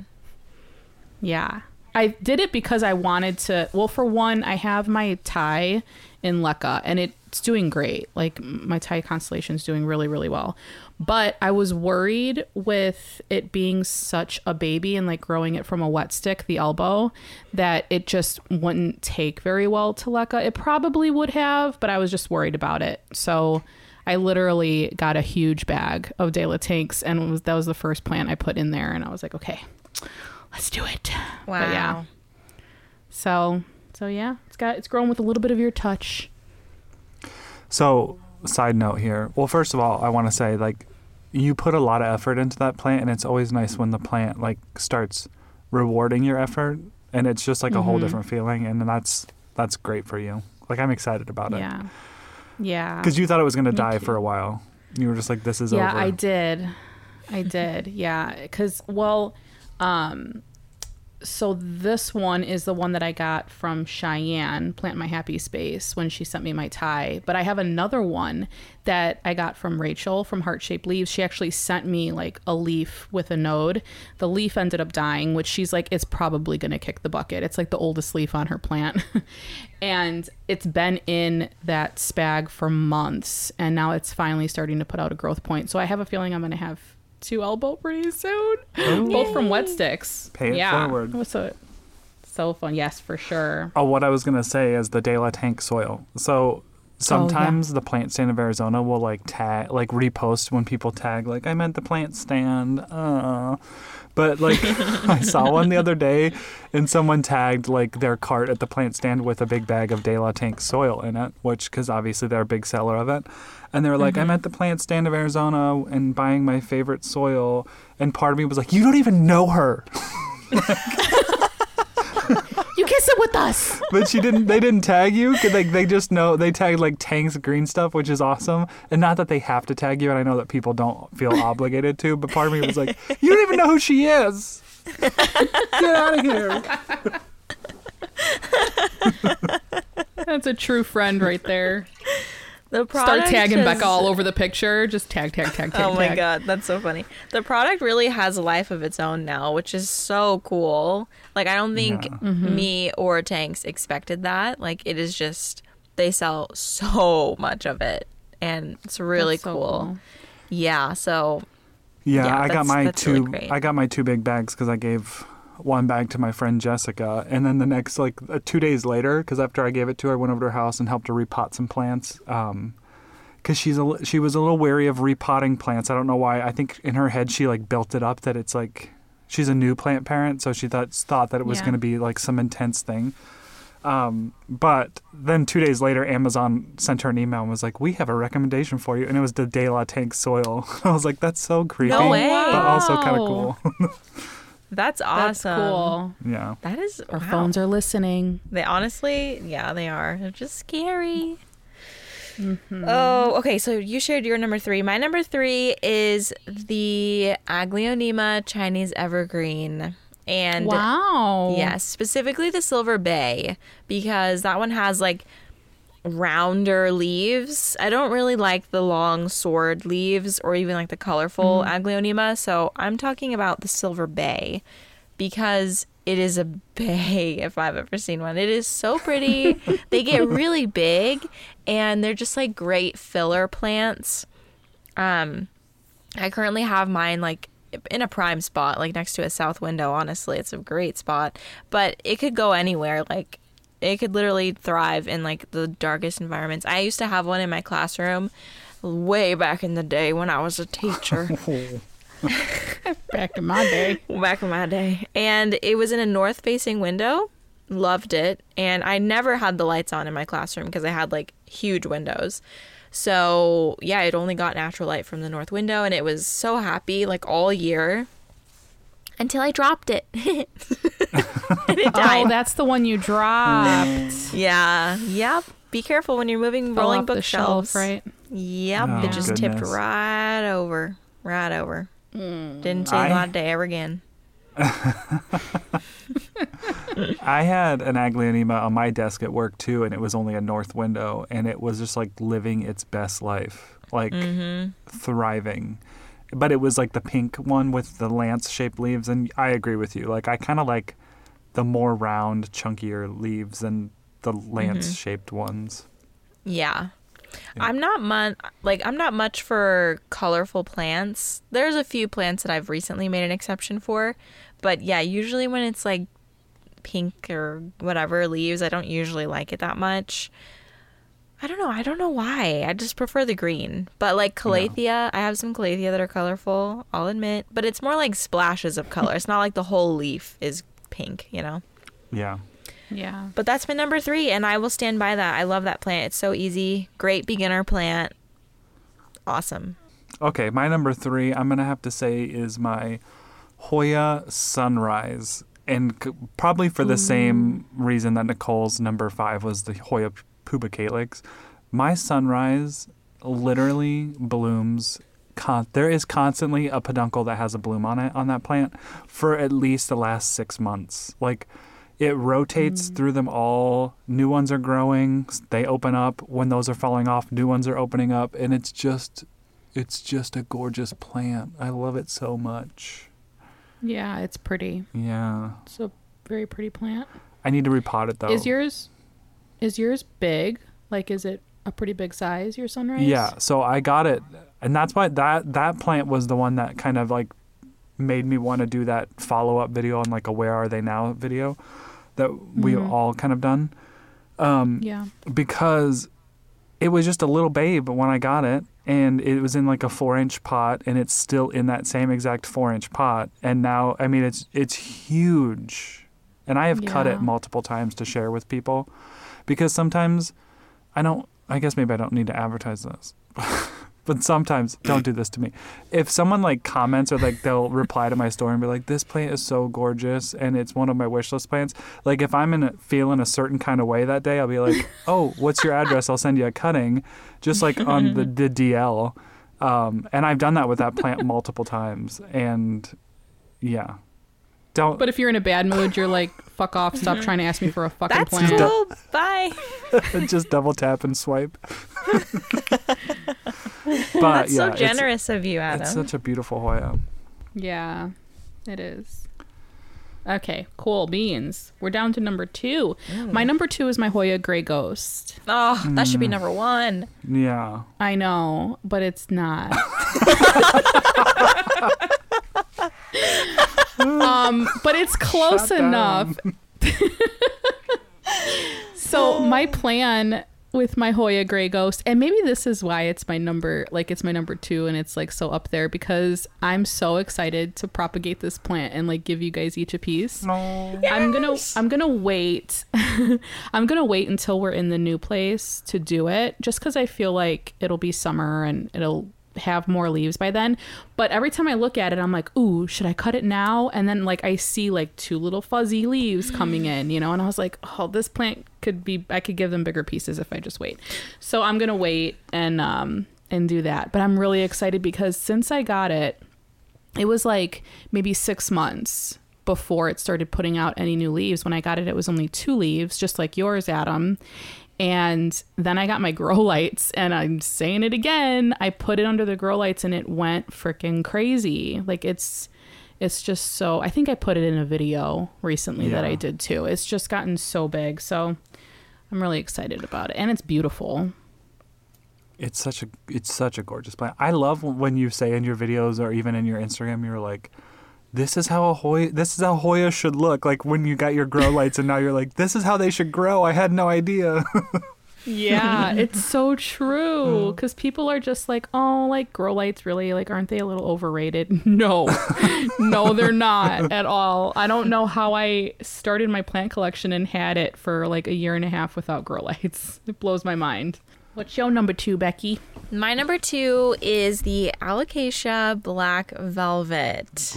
S1: Yeah. I did it because I wanted to. Well, for one, I have my Thai in Leca and it's doing great. Like my Thai constellation is doing really, really well. But I was worried with it being such a baby and like growing it from a wet stick, the elbow, that it just wouldn't take very well to Leca. It probably would have, but I was just worried about it. So I literally got a huge bag of De La Tanks and was, that was the first plant I put in there. And I was like, okay, let's do it.
S3: Wow.
S1: But yeah. So so yeah, it's got it's grown with a little bit of your touch.
S2: So, side note here. Well, first of all, I want to say like you put a lot of effort into that plant, and it's always nice when the plant like starts rewarding your effort, and it's just like a whole
S1: Mhm.
S2: different feeling, and that's that's great for you. Like I'm excited about it
S1: Yeah. Yeah.
S2: because you thought it was gonna
S1: Me
S2: die
S1: too.
S2: for a while. You were just like, this is
S1: yeah,
S2: over.
S1: Yeah, I did. I did. Yeah, cuz well um so this one is the one that I got from Cheyenne, Plant My Happy Space, when she sent me my Thai. But I have another one that I got from Rachel from Heart Shaped Leaves. She actually sent me like a leaf with a node. The leaf ended up dying, which she's like, it's probably gonna kick the bucket. It's like the oldest leaf on her plant. [laughs] and it's been in that spag for months. And now it's finally starting to put out a growth point. So I have a feeling I'm gonna have two elbow pretty soon. Both from wet sticks.
S2: Pay it
S1: yeah.
S2: forward.
S1: It was so so fun. Yes, for sure.
S2: Oh, what I was gonna say is the De La Tank soil. So sometimes the plant stand of Arizona will like tag, like repost when people tag, like I meant the plant stand. Uh. But like [laughs] I saw one the other day, and someone tagged like their cart at the plant stand with a big bag of De La Tank soil in it, which because obviously they're a big seller of it. And they were like, I'm mm-hmm. at the plant stand of Arizona and buying my favorite soil. And part of me was like, you don't even know her. [laughs] [laughs]
S1: You kiss it with us.
S2: but she didn't they didn't tag you 'Cause, like they just know they tagged like tanks green stuff which is awesome and not that they have to tag you and i know that people don't feel [laughs] obligated to but part of me was like you don't even know who she is [laughs] get out of here
S1: That's a true friend right there.
S3: The product Start
S1: tagging
S3: has-
S1: Becca all over the picture. Just tag, tag, tag, tag. [laughs]
S3: Oh my
S1: tag.
S3: god, that's so funny. The product really has a life of its own now, which is so cool. Like I don't think
S2: Yeah.
S1: Mm-hmm.
S3: me or Tanks expected that. Like it is just they sell so much of it and it's really
S1: so
S3: cool. Yeah, so
S2: yeah,
S3: Yeah,
S2: i got my
S3: that's really
S2: two i got my two big bags because i gave one bag to my friend Jessica, and then the next like uh, two days later, because after I gave it to her, I went over to her house and helped her repot some plants. Um, because she's a she was a little wary of repotting plants. I don't know why. I think in her head she like built it up that it's like she's a new plant parent, so she thought thought that it was
S1: Yeah.
S2: going to be like some intense thing. Um, but then two days later, Amazon sent her an email and was like, "We have a recommendation for you," and it was the De La Tank soil. [laughs] I was like, "That's so creepy,
S3: No way.
S2: but also kind of cool." [laughs]
S3: That's awesome.
S1: That's cool.
S2: yeah.
S3: That is
S1: Our
S3: wow.
S1: phones are listening.
S3: They honestly, yeah, they are. They're just scary.
S1: Mm-hmm.
S3: Oh, okay. So you shared your number three. My number three is the Aglaonema Chinese evergreen, and
S1: wow.
S3: yes, specifically the Silver Bay because that one has like rounder leaves. I don't really like the long sword leaves or even like the colorful Aglaonema. So I'm talking about the Silver Bay because it is a bay [laughs] if I've ever seen one. It is so pretty. [laughs] they get really big and they're just like great filler plants. Um I currently have mine like in a prime spot, like next to a south window, honestly. It's a great spot. But it could go anywhere. Like it could literally thrive in like the darkest environments. I used to have one in my classroom way back in the day when I was a teacher. [laughs] Oh. [laughs]
S1: Back in my day.
S3: back in my day. And it was in a north facing window. Loved it. And I never had the lights on in my classroom because I had like huge windows. So yeah, it only got natural light from the north window and it was so happy like all year until I dropped it. [laughs] it [laughs]
S1: Oh, that's the one you dropped. Mm.
S3: yeah. Yep. Be careful when you're moving
S1: Fell
S3: rolling bookshelves.
S1: shelf, right?
S3: Yep.
S2: Oh,
S3: it just tipped right over. Right over. Mm. Didn't see
S2: I-
S3: the light of day ever again. [laughs]
S2: I had an Aglaonema on my desk at work too, and it was only a north window, and it was just like living its best life, like mm-hmm. thriving. But it was like the pink one with the lance shaped leaves, and I agree with you. Like I kind of like the more round, chunkier leaves than the mm-hmm. lance shaped ones.
S3: Yeah. I'm not much like I'm not much for colorful plants. There's a few plants that I've recently made an exception for, but yeah, usually when it's like pink or whatever leaves, I don't usually like it that much. I don't know. I don't know why. I just prefer the green. But like calathea, I have some calathea that are colorful, I'll admit, but it's more like splashes of color. it's not like the whole leaf is pink, you know.
S2: Yeah.
S1: Yeah.
S3: But that's my number three, and I will stand by that. I love that plant. It's so easy. Great beginner plant. Awesome.
S2: Okay, my number three, I'm gonna have to say, is my Hoya Sunrise, and c- probably for the same reason that Nicole's number five was the Hoya pubicalyx. My Sunrise literally blooms. Con- there is constantly a peduncle that has a bloom on it on that plant for at least the last six months. Like it rotates mm. through them all. New ones are growing. They open up. When those are falling off, new ones are opening up, and it's just it's just a gorgeous plant. I love it so much.
S1: Yeah, it's pretty.
S2: Yeah.
S1: It's a very pretty plant.
S2: I need to repot it though.
S1: Is yours is yours big? Like is it a pretty big size, your sunrise?
S2: Yeah, so I got it and that's why that that plant was the one that kind of like made me want to do that follow-up video on like a where are they now video that we
S1: Mhm.
S2: all kind of done. Um
S1: Yeah.
S2: because it was just a little babe when I got it, and it was in like a four inch pot, and it's still in that same exact four inch pot. And now, I mean, it's it's huge, and I have cut it multiple times to share with people, because sometimes I don't. I guess maybe I don't need to advertise this. [laughs] But sometimes, don't do this to me. If someone like comments or like they'll reply to my story and be like, "This plant is so gorgeous and it's one of my wish list plants," like if I'm in a, feeling a certain kind of way that day, I'll be like, [laughs] "Oh, what's your address? I'll send you a cutting," just like on the, [laughs] the DL. Um, and I've done that with that plant multiple times, and yeah, don't.
S1: But if you're in a bad mood, you're like, fuck off, stop trying to ask me for a fucking
S3: That's
S1: plant.
S3: cool. [laughs] Bye. [laughs]
S2: just double tap and swipe. [laughs] but
S3: That's
S2: yeah,
S3: so
S2: it's-
S3: generous of you, Adam.
S2: It's such a beautiful Hoya.
S1: Yeah, it is. Okay, cool beans. We're down to number two. My number two is my Hoya Gray Ghost.
S3: oh, that
S2: Mm.
S3: should be number one.
S2: Yeah.
S1: I know, but it's not. Um, but it's [laughs] close
S2: Shut
S1: enough. [laughs] so my plan with my Hoya Gray Ghost, and maybe this is why it's my number, like it's my number two, and it's like so up there because I'm so excited to propagate this plant and like give you guys each a piece.
S2: No.
S1: I'm gonna I'm gonna wait. [laughs] I'm gonna wait until we're in the new place to do it, just because I feel like it'll be summer and it'll have more leaves by then. But every time I look at it, I'm like, ooh, should I cut it now? And then like I see like two little fuzzy leaves coming in, you know, and I was like, oh, this plant could be I could give them bigger pieces if I just wait. So I'm gonna wait and um and do that. But I'm really excited because since I got it, it was like maybe six months before it started putting out any new leaves. When I got it, it was only two leaves, just like yours, Adam. And then I got my grow lights, and I'm saying it again. I put it under the grow lights, and it went freaking crazy. Like it's, it's just so. I think I put it in a video recently that I did too. It's just gotten so big, so I'm really excited about it, and it's beautiful.
S2: It's such a it's such a gorgeous plant. I love when you say in your videos or even in your Instagram, you're like, "This is how a Hoya this is how Hoya should look." Like when you got your grow lights, and now you're like, "This is how they should grow." I had no idea.
S1: Yeah, [laughs] it's so true. Mm. Because people are just like, oh, like grow lights, really? Like, aren't they a little overrated? [laughs] No, [laughs] no, they're not at all. I don't know how I started my plant collection and had it for like a year and a half without grow lights. It blows my mind. What's your number two, Becky?
S3: My number two is the Alocasia Black Velvet.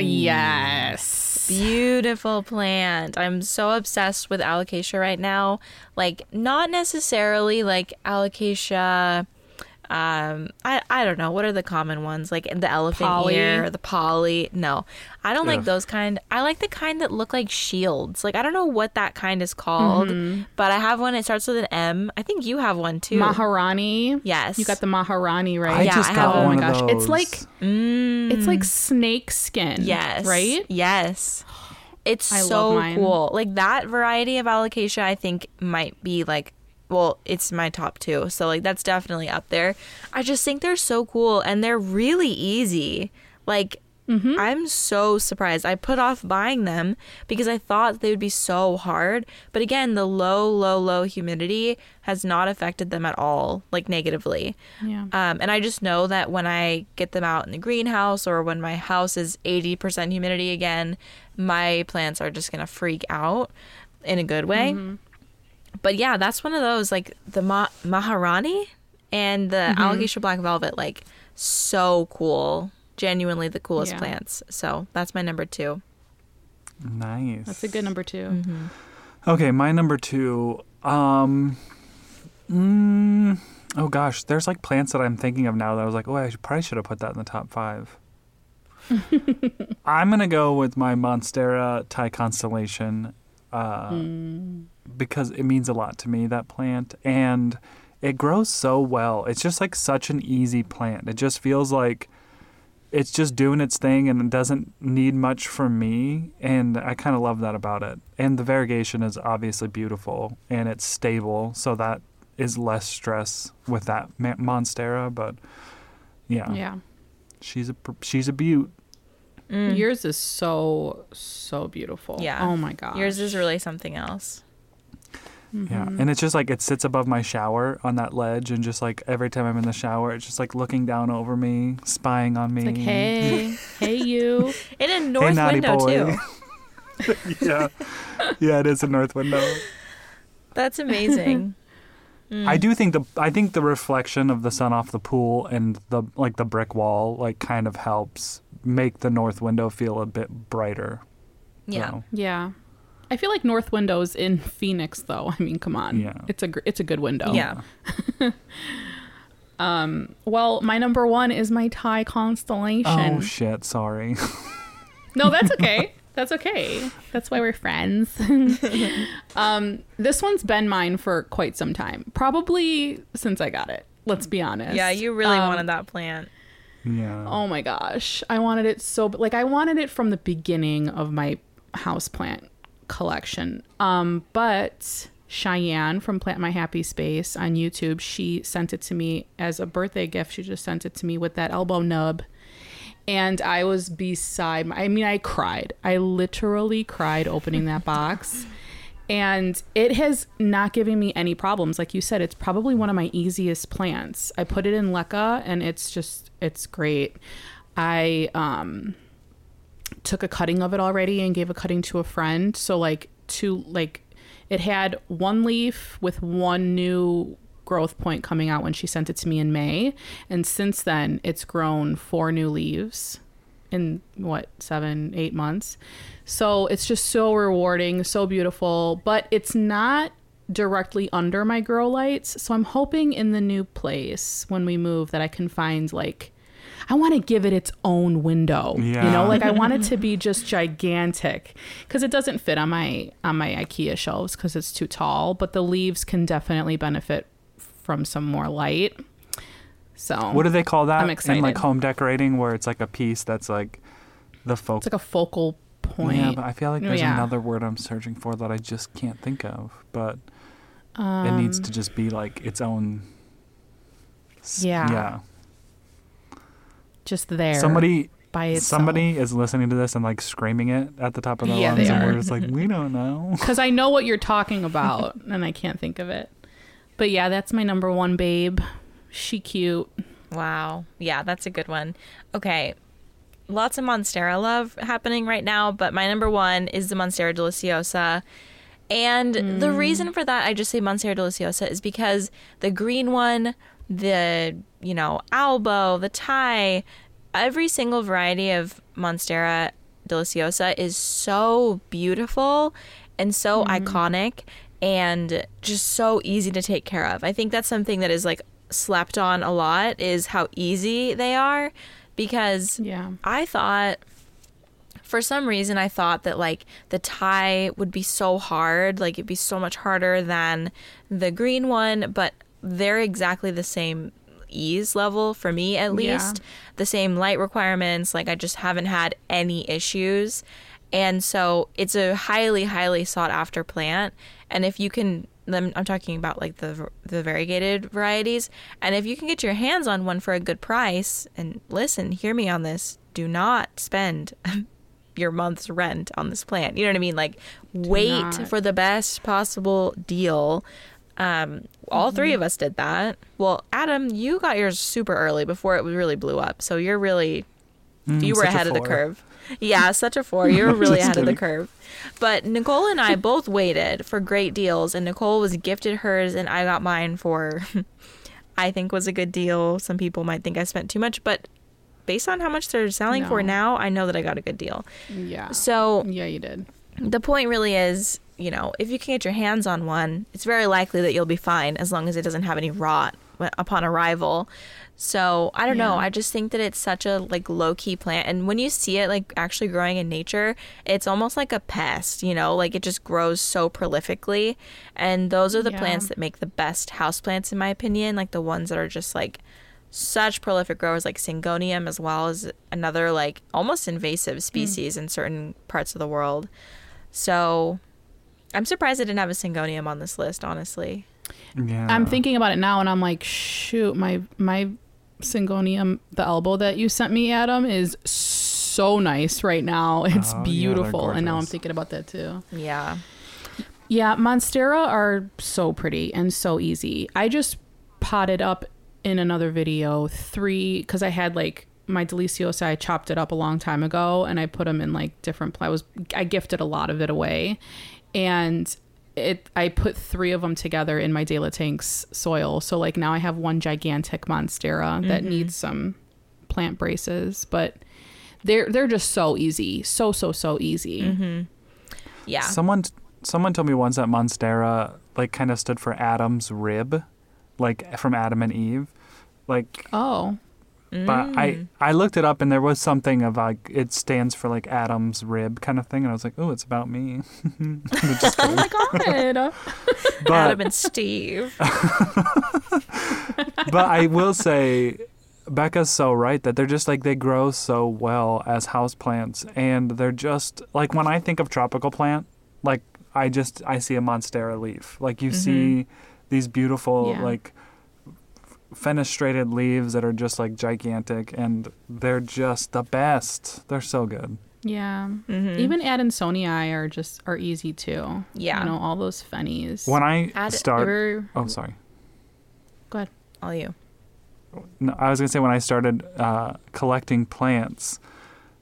S1: Yes.
S3: Beautiful plant. I'm so obsessed with alocasia right now. Like not necessarily like alocasia um I, I don't know what are the common ones like the elephant
S1: Poly?
S3: ear the poly no i don't like those kind i like the kind that look like shields like i don't know what that kind is called but i have one it starts with an m i think you have one too
S1: Maharani.
S3: yes
S1: You got the Maharani, right?
S2: I
S3: Yeah,
S2: just
S3: I
S2: got
S3: have- oh
S2: one
S1: my gosh, it's like
S3: Mm.
S1: it's like snake skin.
S3: Yes.
S1: Right?
S3: Yes. It's
S1: I
S3: so cool. Like that variety of alocasia I think might be like well, it's my top two. So like that's definitely up there. I just think they're so cool and they're really easy. Like I'm so surprised. I put off buying them because I thought they would be so hard. But again, the low, low, low humidity has not affected them at all, like negatively.
S1: Yeah.
S3: Um, and I just know that when I get them out in the greenhouse or when my house is 80% humidity again, my plants are just going to freak out in a good way. But yeah, that's one of those like the Ma- Maharani and the Alocasia Black Velvet, like so cool. Genuinely the coolest
S1: Yeah.
S3: plants. So that's my number two.
S2: nice.
S1: That's a good number 2
S3: Mm-hmm.
S2: Okay, my number two. Um, mm, oh gosh, there's like plants that I'm thinking of now that I was like, oh, I should, probably should have put that in the top five. [laughs] I'm gonna go with my Monstera Thai constellation uh, because it means a lot to me. That plant and it grows so well. It's just like such an easy plant. It just feels like it's just doing its thing and it doesn't need much from me and i kind of love that about it and the variegation is obviously beautiful and it's stable so that is less stress with that monstera but yeah,
S1: Yeah.
S2: she's a she's a beaut
S1: Yours is so so beautiful.
S3: Yeah.
S1: Oh my god.
S3: Yours is really something else.
S2: yeah
S1: Mm-hmm.
S2: and it's just like it sits above my shower on that ledge and just like every time i'm in the shower it's just like looking down over me spying on me
S1: It's like, hey, [laughs] hey, you.
S3: In a
S2: hey
S3: north
S2: naughty
S3: window
S2: boy
S3: too. [laughs]
S2: yeah [laughs] yeah it is a north window
S3: That's amazing.
S2: I do think the I think the reflection of the sun off the pool and the like the brick wall like kind of helps make the north window feel a bit brighter.
S3: yeah.
S2: So,
S1: Yeah. I feel like North Windows in Phoenix, though. I mean, come on.
S2: Yeah.
S1: It's a gr- it's a good window.
S3: Yeah. [laughs]
S1: um Well, my number one is my Thai constellation.
S2: oh shit, sorry. [laughs]
S1: No, that's okay. That's okay. That's why we're friends. [laughs] um, this one's been mine for quite some time, probably since I got it. Let's be honest.
S3: Yeah, you really
S1: Um,
S3: wanted that plant.
S2: yeah.
S1: Oh my gosh, I wanted it so like I wanted it from the beginning of my houseplant collection. Um, but Cheyenne from Plant My Happy Space on YouTube, she sent it to me as a birthday gift. She just sent it to me with that elbow nub. And I was beside my, I mean, I cried. I literally cried opening that box. And it has not given me any problems. Like you said, it's probably one of my easiest plants. I put it in leca and it's just, it's great. I um, took a cutting of it already and gave a cutting to a friend. So, like, two, like, it had one leaf with one new growth point coming out when she sent it to me in May. And since then, it's grown four new leaves in what, seven, eight months. So it's just so rewarding, so beautiful, but it's not directly under my grow lights. So I'm hoping in the new place when we move that I can find like I want to give it its own window.
S2: Yeah.
S1: You know, like I want it to [laughs] be just gigantic cuz it doesn't fit on my on my IKEA shelves cuz it's too tall, but the leaves can definitely benefit from some more light. So
S2: What do they call that
S1: I'm
S2: in like home decorating, where it's like a piece that's like the focal.
S1: it's
S2: focus?
S1: like a focal point.
S2: Yeah, but I feel like there's
S1: Yeah.
S2: another word I'm searching for that I just can't think of. But it needs
S1: Um,
S2: to just be like its own.
S1: Yeah.
S2: Yeah.
S1: just there.
S2: Somebody.
S1: by.
S2: Somebody is listening to this and like screaming it at the top of their
S1: Yeah,
S2: lungs, and we're just like, we don't know. [laughs]
S1: because I know what you're talking [laughs] about, and I can't think of it. But yeah, that's my number one babe. She cute.
S3: Wow. Yeah, that's a good one. Okay. Lots of Monstera love happening right now, but my number one is the Monstera deliciosa. And the mm. reason for that, I just say Monstera deliciosa, is because the green one, the, you know, albo, the Thai, every single variety of Monstera deliciosa is so beautiful and so mm-hmm. iconic and just so easy to take care of. I think that's something that is like slept on a lot is how easy they are because
S1: Yeah.
S3: I thought for some reason I thought that like the Thai would be so hard, like it'd be so much harder than the green one, but they're exactly the same ease level for me at
S1: Yeah.
S3: least. The same light requirements, like I just haven't had any issues. And so it's a highly highly sought after plant and if you can them I'm talking about like the the variegated varieties. And if you can get your hands on one for a good price and listen hear me on this do not spend [laughs] your month's rent on this plant. You know what I mean? Like wait
S1: not.
S3: for the best possible deal. Um all three of us did that. Well Adam you got yours super early before it really blew up. So you're really
S2: Mm,
S3: you were ahead of the curve. Yeah, such a four. You're [laughs] really ahead of the curve. But Nicole and I both waited for great deals, and Nicole was gifted hers, and I got mine for, [laughs] I think was a good deal. Some people might think I spent too much, but based on how much they're selling for now, I know that I got a good deal.
S1: Yeah.
S3: So
S1: Yeah, you did.
S3: the point really is, you know, if you can get your hands on one, it's very likely that you'll be fine as long as it doesn't have any rot upon arrival. So I don't know. I just think that it's such a like low key plant, and when you see it like actually growing in nature, it's almost like a pest. You know, like it just grows so prolifically, and those are the
S1: Yeah.
S3: plants that make the best houseplants in my opinion. Like the ones that are just like such prolific growers like syngonium as well as another like almost invasive hmm. species in certain parts of the world. So I'm surprised I didn't have a syngonium on this list, honestly.
S2: Yeah.
S1: I'm thinking about it now, and I'm like, shoot, my my syngonium, the elbow that you sent me, Adam, is so nice right now. [laughs] It's
S2: Oh, yeah,
S1: beautiful, and now I'm thinking about that too.
S3: Yeah.
S1: Yeah, Monstera are so pretty and so easy. I just potted up in another video three because I had like my deliciosa. I chopped it up a long time ago and I put them in like different. pl- I was I gifted a lot of it away, and it I put three of them together in my De La Tanks soil. So like now I have one gigantic Monstera that mm-hmm. needs some plant braces, but. They're they're just so easy, so so so easy. Mm-hmm.
S3: Yeah.
S2: Someone someone told me once that Monstera like kind of stood for Adam's rib, like from Adam and Eve. Like
S1: Oh,
S2: but I mm. I looked it up and there was something of like it stands for like Adam's rib kind of thing and I was like, "Oh, it's about me." [laughs] [laughs]
S1: Oh my god! [laughs]
S2: but
S3: Adam and Steve.
S2: but I will say Becca's so right that they're just like they grow so well as houseplants and they're just like when I think of tropical plant, like I just I see a monstera leaf. Like you mm-hmm. see these beautiful
S1: Yeah.
S2: like fenestrated leaves that are just like gigantic, and they're just the best. They're so good.
S1: Yeah.
S3: Mhm.
S1: Even Adansonii are just are easy too.
S3: Yeah.
S1: You know, all those fennies.
S2: When I
S3: Add-
S2: start,
S1: Ever-
S2: oh sorry,
S1: Go ahead.
S3: all you.
S2: no, I was gonna say when I started uh, collecting plants,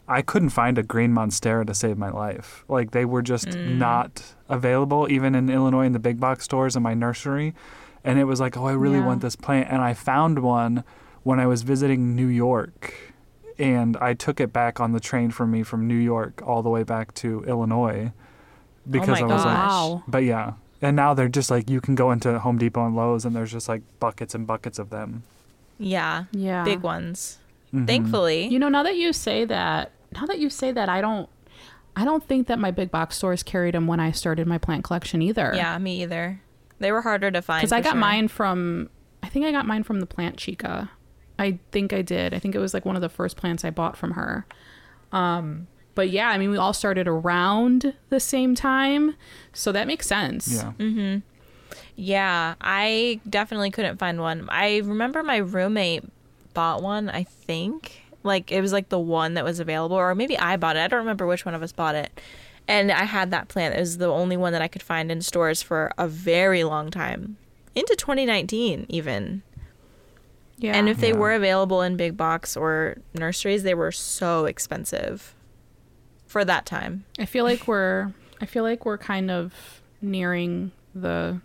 S2: I couldn't find a green monstera to save my life. Like they were just
S3: Mm.
S2: not available, even in Illinois in the big box stores in my nursery. And it was like, oh, I really
S1: Yeah.
S2: want this plant, and I found one when I was visiting New York, and I took it back on the train for me from New York all the way back to Illinois because
S3: my
S2: I was like,
S1: gosh. Wow.
S2: but yeah. And now they're just like you can go into Home Depot and Lowe's, and there's just like buckets and buckets of them.
S3: Yeah.
S1: Yeah.
S3: Big ones.
S2: Mhm.
S3: Thankfully.
S1: You know, now that you say that, now that you say that, I don't, I don't think that my big box stores carried them when I started my plant collection either.
S3: yeah, me either. They were harder to find.
S1: because I got
S3: sure.
S1: mine from, I think I got mine from the Plant Chica. I think I did. I think it was like one of the first plants I bought from her. Um, but yeah, I mean, we all started around the same time, so that makes sense.
S2: Yeah.
S3: Mm-hmm. Yeah, I definitely couldn't find one. I remember my roommate bought one, I think. Like it was like the one that was available or maybe I bought it. I don't remember which one of us bought it. And I had that plant. It was the only one that I could find in stores for a very long time. Into 2019 even.
S1: Yeah.
S3: And if they
S2: Yeah.
S3: were available in big box or nurseries, they were so expensive for that time.
S1: I feel like we're I feel like we're kind of nearing the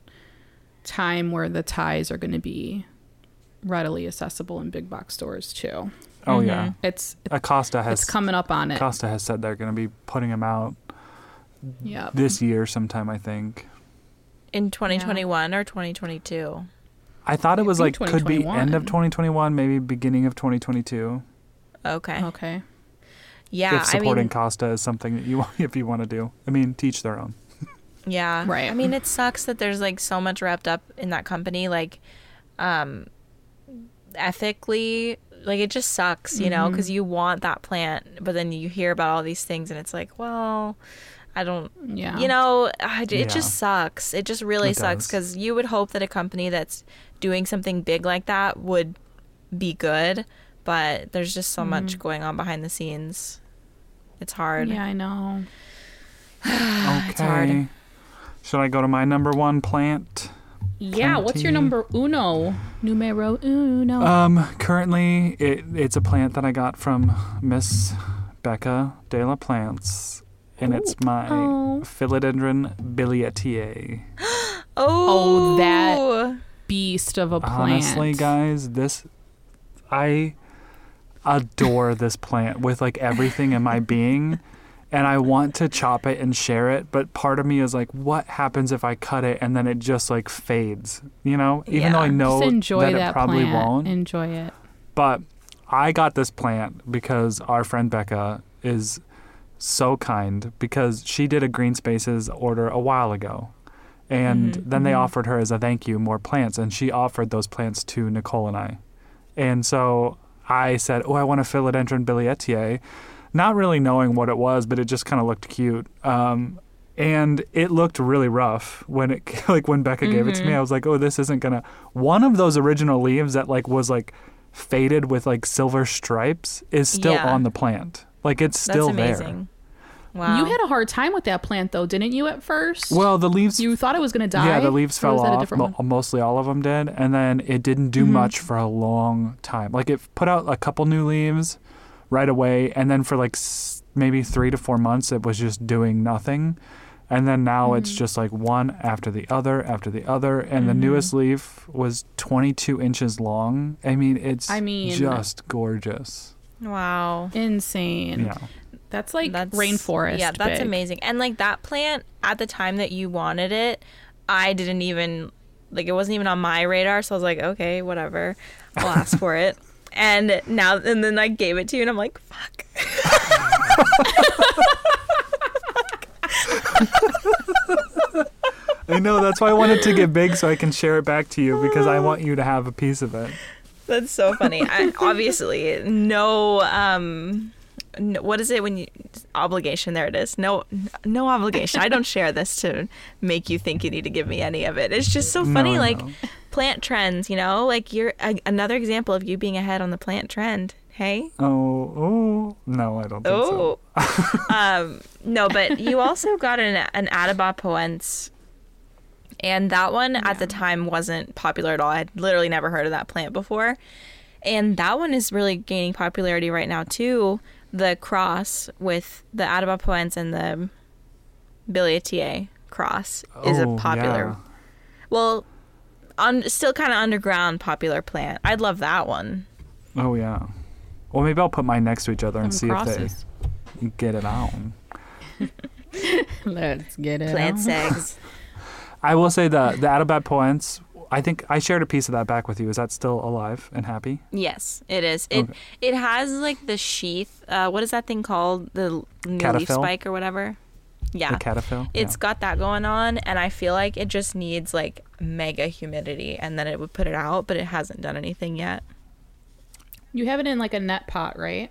S1: time where the Thais are going to be readily accessible in big box stores too.
S2: Oh
S3: Mhm.
S2: yeah.
S1: It's
S2: Acosta has
S1: it's coming up on it.
S2: Acosta has said they're going to be putting them out
S1: Yeah.
S2: this year sometime. I think.
S3: In 2021 or 2022.
S2: I thought it was like could be end of
S1: 2021.
S2: 2021, maybe beginning of 2022.
S3: Okay.
S1: Okay.
S3: Yeah,
S2: if
S3: I
S2: supporting
S3: mean,
S2: Costa is something that you [laughs] if you want to do. I mean, teach their own. [laughs]
S3: yeah,
S1: Right.
S3: I mean, it sucks that there's like so much wrapped up in that company, like, um, ethically. Like it just sucks, you know, because you want that plant, but then you hear about all these things, and it's like, well, I don't,
S1: Yeah.
S3: you know, it
S2: Yeah.
S3: just sucks. It just really
S2: It
S3: sucks because you would hope that a company that's doing something big like that would be good, but there's just so much going on behind the scenes. It's hard.
S1: Yeah, I know. [sighs]
S2: Okay.
S3: It's hard.
S2: Should I go to my number one plant?
S1: Yeah, what's your number uno? Numero uno.
S2: Um, currently, it, it's a plant that I got from Miss Becca de la Plants, and it's my
S1: Oh.
S2: Philodendron billietiae. [gasps]
S3: Oh,
S1: Oh, that- Beast of a plant.
S2: Honestly, guys, this I adore this plant with like everything in my being. And I want to chop it and share it, but part of me is like, what happens if I cut it and then it just like fades? You know, even though I know
S1: Just enjoy
S2: that,
S1: that,
S2: it probably
S1: plant.
S2: won't.
S1: Enjoy it.
S2: But I got this plant because our friend Becca is so kind because she did a Green Spaces order a while ago. And
S3: Mhm,
S2: then they
S1: mhm.
S2: offered her as a thank you more plants and she offered those plants to Nicole and I. And so I said, "Oh, I want a philodendron billietiae," not really knowing what it was, but it just kind of looked cute. Um, and it looked really rough when it [laughs] like when Becca gave it to me.
S3: Mhm.
S2: I was like, "Oh, this isn't gonna." One of those original leaves that like was like faded with like silver stripes is still
S3: Yeah.
S2: on the plant. Like it's still
S3: That's
S2: there.
S3: Amazing. Wow.
S1: You had a hard time with that plant though, didn't you at first?
S2: Well, the leaves
S1: you thought it was going to die?
S2: Yeah, the leaves
S1: Or
S2: fell
S1: was that a
S2: off.
S1: different
S2: Mo-
S1: one? Mm-hmm.
S2: mostly all of them did, and then it didn't do much for a long time. Like it put out a couple new leaves right away, and then for like s- maybe three to four months, it was just doing nothing. And then now it's
S1: Mm-hmm.
S2: just like one after the other after the other, and the
S1: Mm-hmm.
S2: newest leaf was 22 inches long. I mean, it's
S1: I mean-
S2: just gorgeous.
S3: wow.
S1: Insane.
S2: Yeah.
S1: That's like
S3: That's
S1: rainforest.
S3: Yeah, that's
S1: big.
S3: amazing. And like that plant at the time that you wanted it, I didn't even like it wasn't even on my radar. So I was like, okay, whatever, I'll [laughs] ask for it. And now and then I gave it to you, and I'm like, fuck.
S2: I know that's why I wanted to get big so I can share it back to you because I want you to have a piece of it.
S3: That's so funny. I, obviously, no. Um, no, what is it when you obligation? There it is. No, no obligation. I don't share this to make you think you need to give me any of it. It's just so funny.
S2: No,
S3: like
S2: no.
S3: plant trends, you know? Like you're a, another example of you being ahead on the plant trend. Hey?
S2: Oh, oh, no, I don't think so.
S3: Oh. [laughs] um, no, but you also got an an Atabapoense, and that one at the time wasn't popular at all. I had literally never heard of that plant before, and that one is really gaining popularity right now too. The cross with the Atabapoense and the billietiae cross is a
S2: Oh,
S3: popular.
S2: yeah.
S3: Well, un, still kind of underground popular plant. I'd love that one.
S2: Oh, yeah. Well, maybe I'll put mine next to each other and
S1: Some
S2: see
S1: crosses.
S2: if they get it on. [laughs]
S1: Let's get it.
S3: Plant
S1: on.
S3: segs. [laughs]
S2: I will say the the Atabapoense. I think I shared a piece of that back with you. Is that still alive and happy?
S3: Yes, it is. It
S2: Okay.
S3: it has like the sheath. Uh, what is that thing called? The l- new leaf spike or whatever. Yeah,
S2: The cataphyll.
S3: it's got that going on, and I feel like it just needs like mega humidity, and then it would put it out. But it hasn't done anything yet.
S1: You have it in like a net pot, right?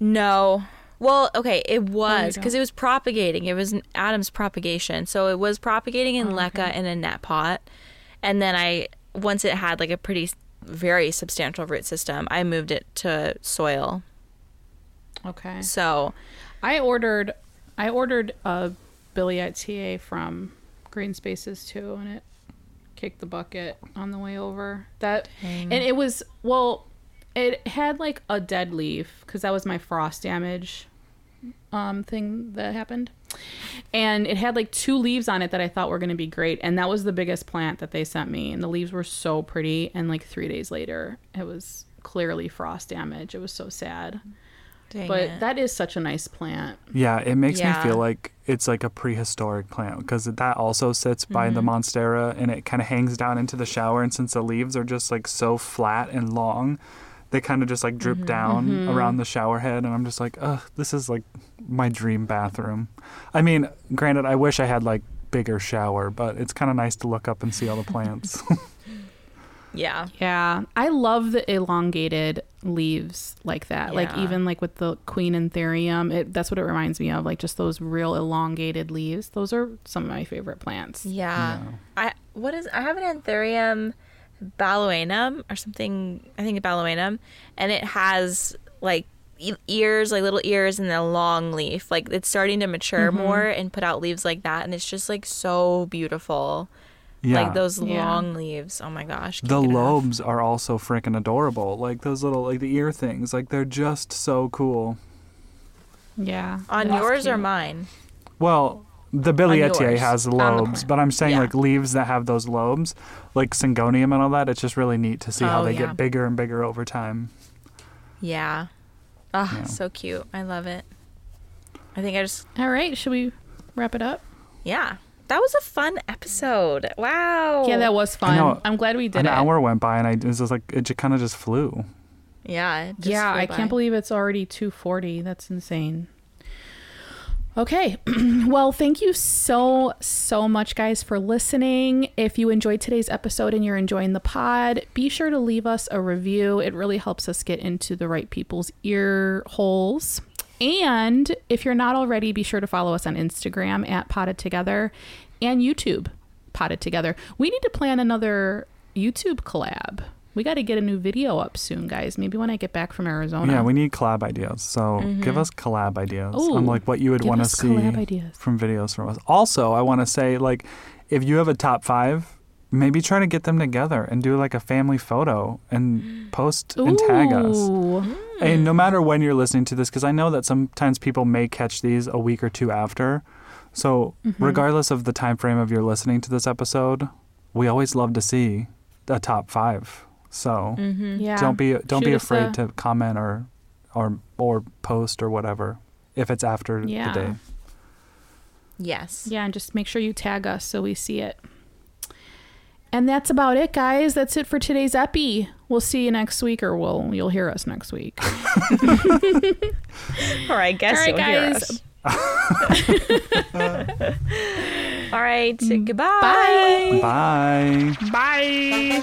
S3: No. Well, okay, it was
S1: don't?
S3: because it was propagating. It was an Adam's propagation, so it was propagating in
S1: Oh,
S3: leca in a net pot, and then I once it had like a pretty very substantial root system, I moved it to soil.
S1: Okay.
S3: So
S1: I ordered I ordered a Billy TA from Green Spaces too, and it kicked the bucket on the way over. That and it was well, it had like a dead leaf because that was my frost damage um thing that happened. And it had like two leaves on it that I thought were going to be great, and that was the biggest plant that they sent me, and the leaves were so pretty. And like three days later, it was clearly frost damage. It was so sad,
S3: dang
S1: but
S3: it.
S1: that is such a nice plant.
S2: Yeah, it makes
S3: Yeah.
S2: me feel like it's like a prehistoric plant because that also sits by
S3: Mm-hmm.
S2: the monstera and it kind of hangs down into the shower. And since the leaves are just like so flat and long, they kind of just like droop
S3: Mm-hmm.
S2: down around the shower head. And I'm just like, ugh, this is like my dream bathroom. I mean, granted, I wish I had like bigger shower, but it's kind of nice to look up and see all the plants. [laughs]
S3: yeah.
S1: Yeah, I love the elongated leaves like that. Like even like with the queen anthurium, it that's what it reminds me of. Like just those real elongated leaves. Those are some of my favorite plants.
S3: Yeah. I what is I have an anthurium baluanum or something. I think baluanum, and it has like e- ears, like little ears, and a long leaf. Like it's starting to mature mm-hmm. more and put out leaves like that, and it's just like so beautiful.
S2: yeah.
S3: Like those
S1: Yeah.
S3: long leaves. Oh my gosh.
S2: the
S3: can't get enough.
S2: lobes are also freaking adorable. Like those little, like the ear things. Like they're just so cool.
S1: Yeah.
S3: on
S1: that's
S3: yours or mine.
S2: Well, the
S3: billietiae
S2: has lobes, but I'm saying
S3: Yeah.
S2: like leaves that have those lobes, like syngonium and all that. It's just really neat to see how
S3: Oh,
S2: they
S3: yeah.
S2: get bigger and bigger over time.
S3: Yeah. Oh,
S2: Yeah.
S3: so cute. I love it. I think I just
S1: All right, should we wrap it up?
S3: yeah. That was a fun episode. Wow.
S1: Yeah, that was fun.
S2: know.
S1: I'm glad we did
S2: An
S1: it.
S2: An hour went by and I it was just like it just kind of just flew.
S3: Yeah. it just
S1: yeah,
S3: flew
S1: I
S3: by.
S1: can't believe it's already 240. That's insane. Okay. [clears throat] well, thank you so, so much, guys, for listening. If you enjoyed today's episode and you're enjoying the pod, be sure to leave us a review. It really helps us get into the right people's ear holes. And if you're not already, be sure to follow us on Instagram at Potted Together and YouTube Potted Together. We need to plan another YouTube collab. We got to get a new video up soon, guys. Maybe when I get back from Arizona.
S2: Yeah, we need collab ideas. So give us collab ideas
S1: Ooh,
S2: on like what you would want to see
S1: ideas.
S2: from videos from us. Also, I want to say like if you have a top five, maybe try to get them together and do like a family photo and [gasps] post and tag us.
S1: Ooh.
S2: And no matter when you're listening to this, because I know that sometimes people may catch these a week or two after. So
S1: Mm-hmm.
S2: regardless of the time frame of your listening to this episode, we always love to see a top five. So
S1: Yeah.
S2: don't be don't be
S1: Shoot us
S2: afraid
S1: a-
S2: to comment or or or post or whatever if it's after
S1: Yeah.
S2: the day.
S3: Yes.
S1: Yeah, and just make sure you tag us so we see it. And that's about it, guys. That's it for today's epi. We'll see you next week, or we'll you'll hear us next week. [laughs]
S3: Or I guess
S1: All right,
S3: you'll hear
S1: guys.
S3: us. [laughs] All right.
S1: Mm.
S3: Goodbye.
S2: Bye.
S1: Bye.